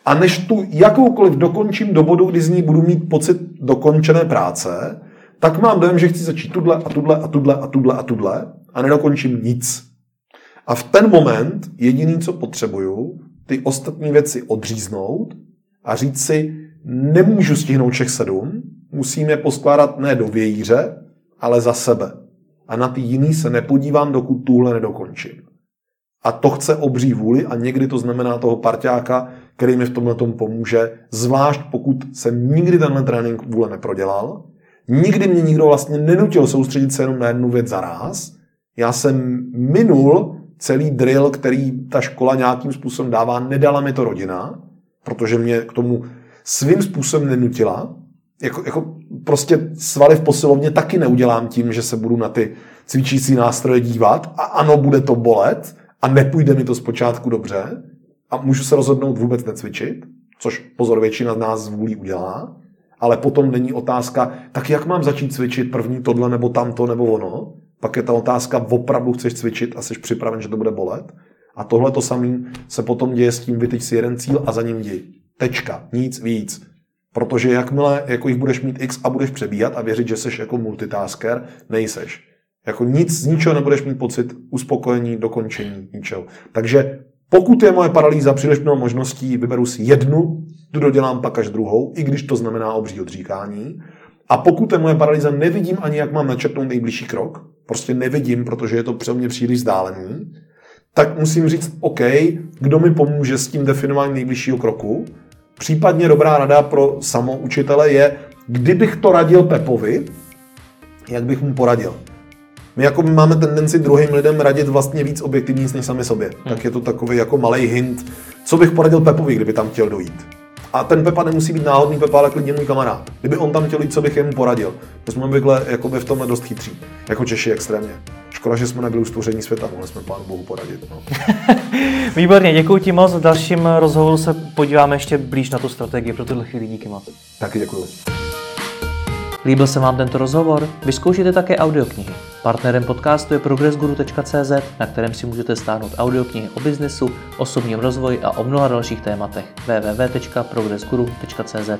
a než tu jakoukoliv dokončím do bodu, kdy z ní budu mít pocit dokončené práce, tak mám dojem, že chci začít tudle a tudle a tudle a tudle a tudle a nedokončím nic. A v ten moment jediný, co potřebuju, ty ostatní věci odříznout a říct si, nemůžu stihnout všech sedm, musím je poskládat ne do vějíře, ale za sebe a na ty jiný se nepodívám, dokud tuhle nedokončím. A to chce obří vůli a někdy to znamená toho parťáka, který mi v tomhle tom pomůže, zvlášť pokud jsem nikdy tenhle trénink vůle neprodělal, nikdy mě nikdo vlastně nenutil soustředit se jenom na jednu věc za ráz. Já jsem minul celý drill, který ta škola nějakým způsobem dává, nedala mi to rodina, protože mě k tomu svým způsobem nenutila jako, jako prostě svaly v posilovně taky neudělám tím, že se budu na ty cvičící nástroje dívat a ano, bude to bolet a nepůjde mi to zpočátku dobře a můžu se rozhodnout vůbec necvičit, což pozor většina z nás vůlí udělá, ale potom není otázka, tak jak mám začít cvičit první tohle nebo tamto nebo ono, pak je ta otázka, opravdu chceš cvičit a jsi připraven, že to bude bolet. A tohle to samé se potom děje s tím, vytyč si jeden cíl a za ním jdi. Tečka, nic víc. Protože jakmile jako jich budeš mít x a budeš přebíhat a věřit, že jsi jako multitasker, nejseš. Jako nic, z ničeho nebudeš mít pocit uspokojení, dokončení, ničeho. Takže pokud je moje paralýza příliš mnoho možností, vyberu si jednu, tu dodělám pak až druhou, i když to znamená obří odříkání. A pokud je moje paralýza, nevidím ani, jak mám načrtnout nejbližší krok, prostě nevidím, protože je to pro mě příliš vzdálený, tak musím říct, OK, kdo mi pomůže s tím definováním nejbližšího kroku, Případně dobrá rada pro samoučitele je, kdybych to radil Pepovi, jak bych mu poradil. My jako máme tendenci druhým lidem radit vlastně víc objektivní než sami sobě. Hmm. Tak je to takový jako malý hint, co bych poradil Pepovi, kdyby tam chtěl dojít. A ten Pepa nemusí být náhodný Pepa, ale klidně můj kamarád. Kdyby on tam chtěl jít, co bych jemu poradil. To jsme obvykle jakoby v tomhle dost chytří. Jako Češi extrémně. Škoda, že jsme nebyli u stvoření světa, mohli jsme pánu Bohu poradit. No. [laughs] Výborně, děkuji ti moc. V dalším rozhovoru se podíváme ještě blíž na tu strategii. Pro tuhle chvíli díky moc. Taky děkuji. Líbil se vám tento rozhovor? Vyzkoušejte také audioknihy. Partnerem podcastu je progressguru.cz, na kterém si můžete stáhnout audioknihy o biznesu, osobním rozvoji a o mnoha dalších tématech. www.progressguru.cz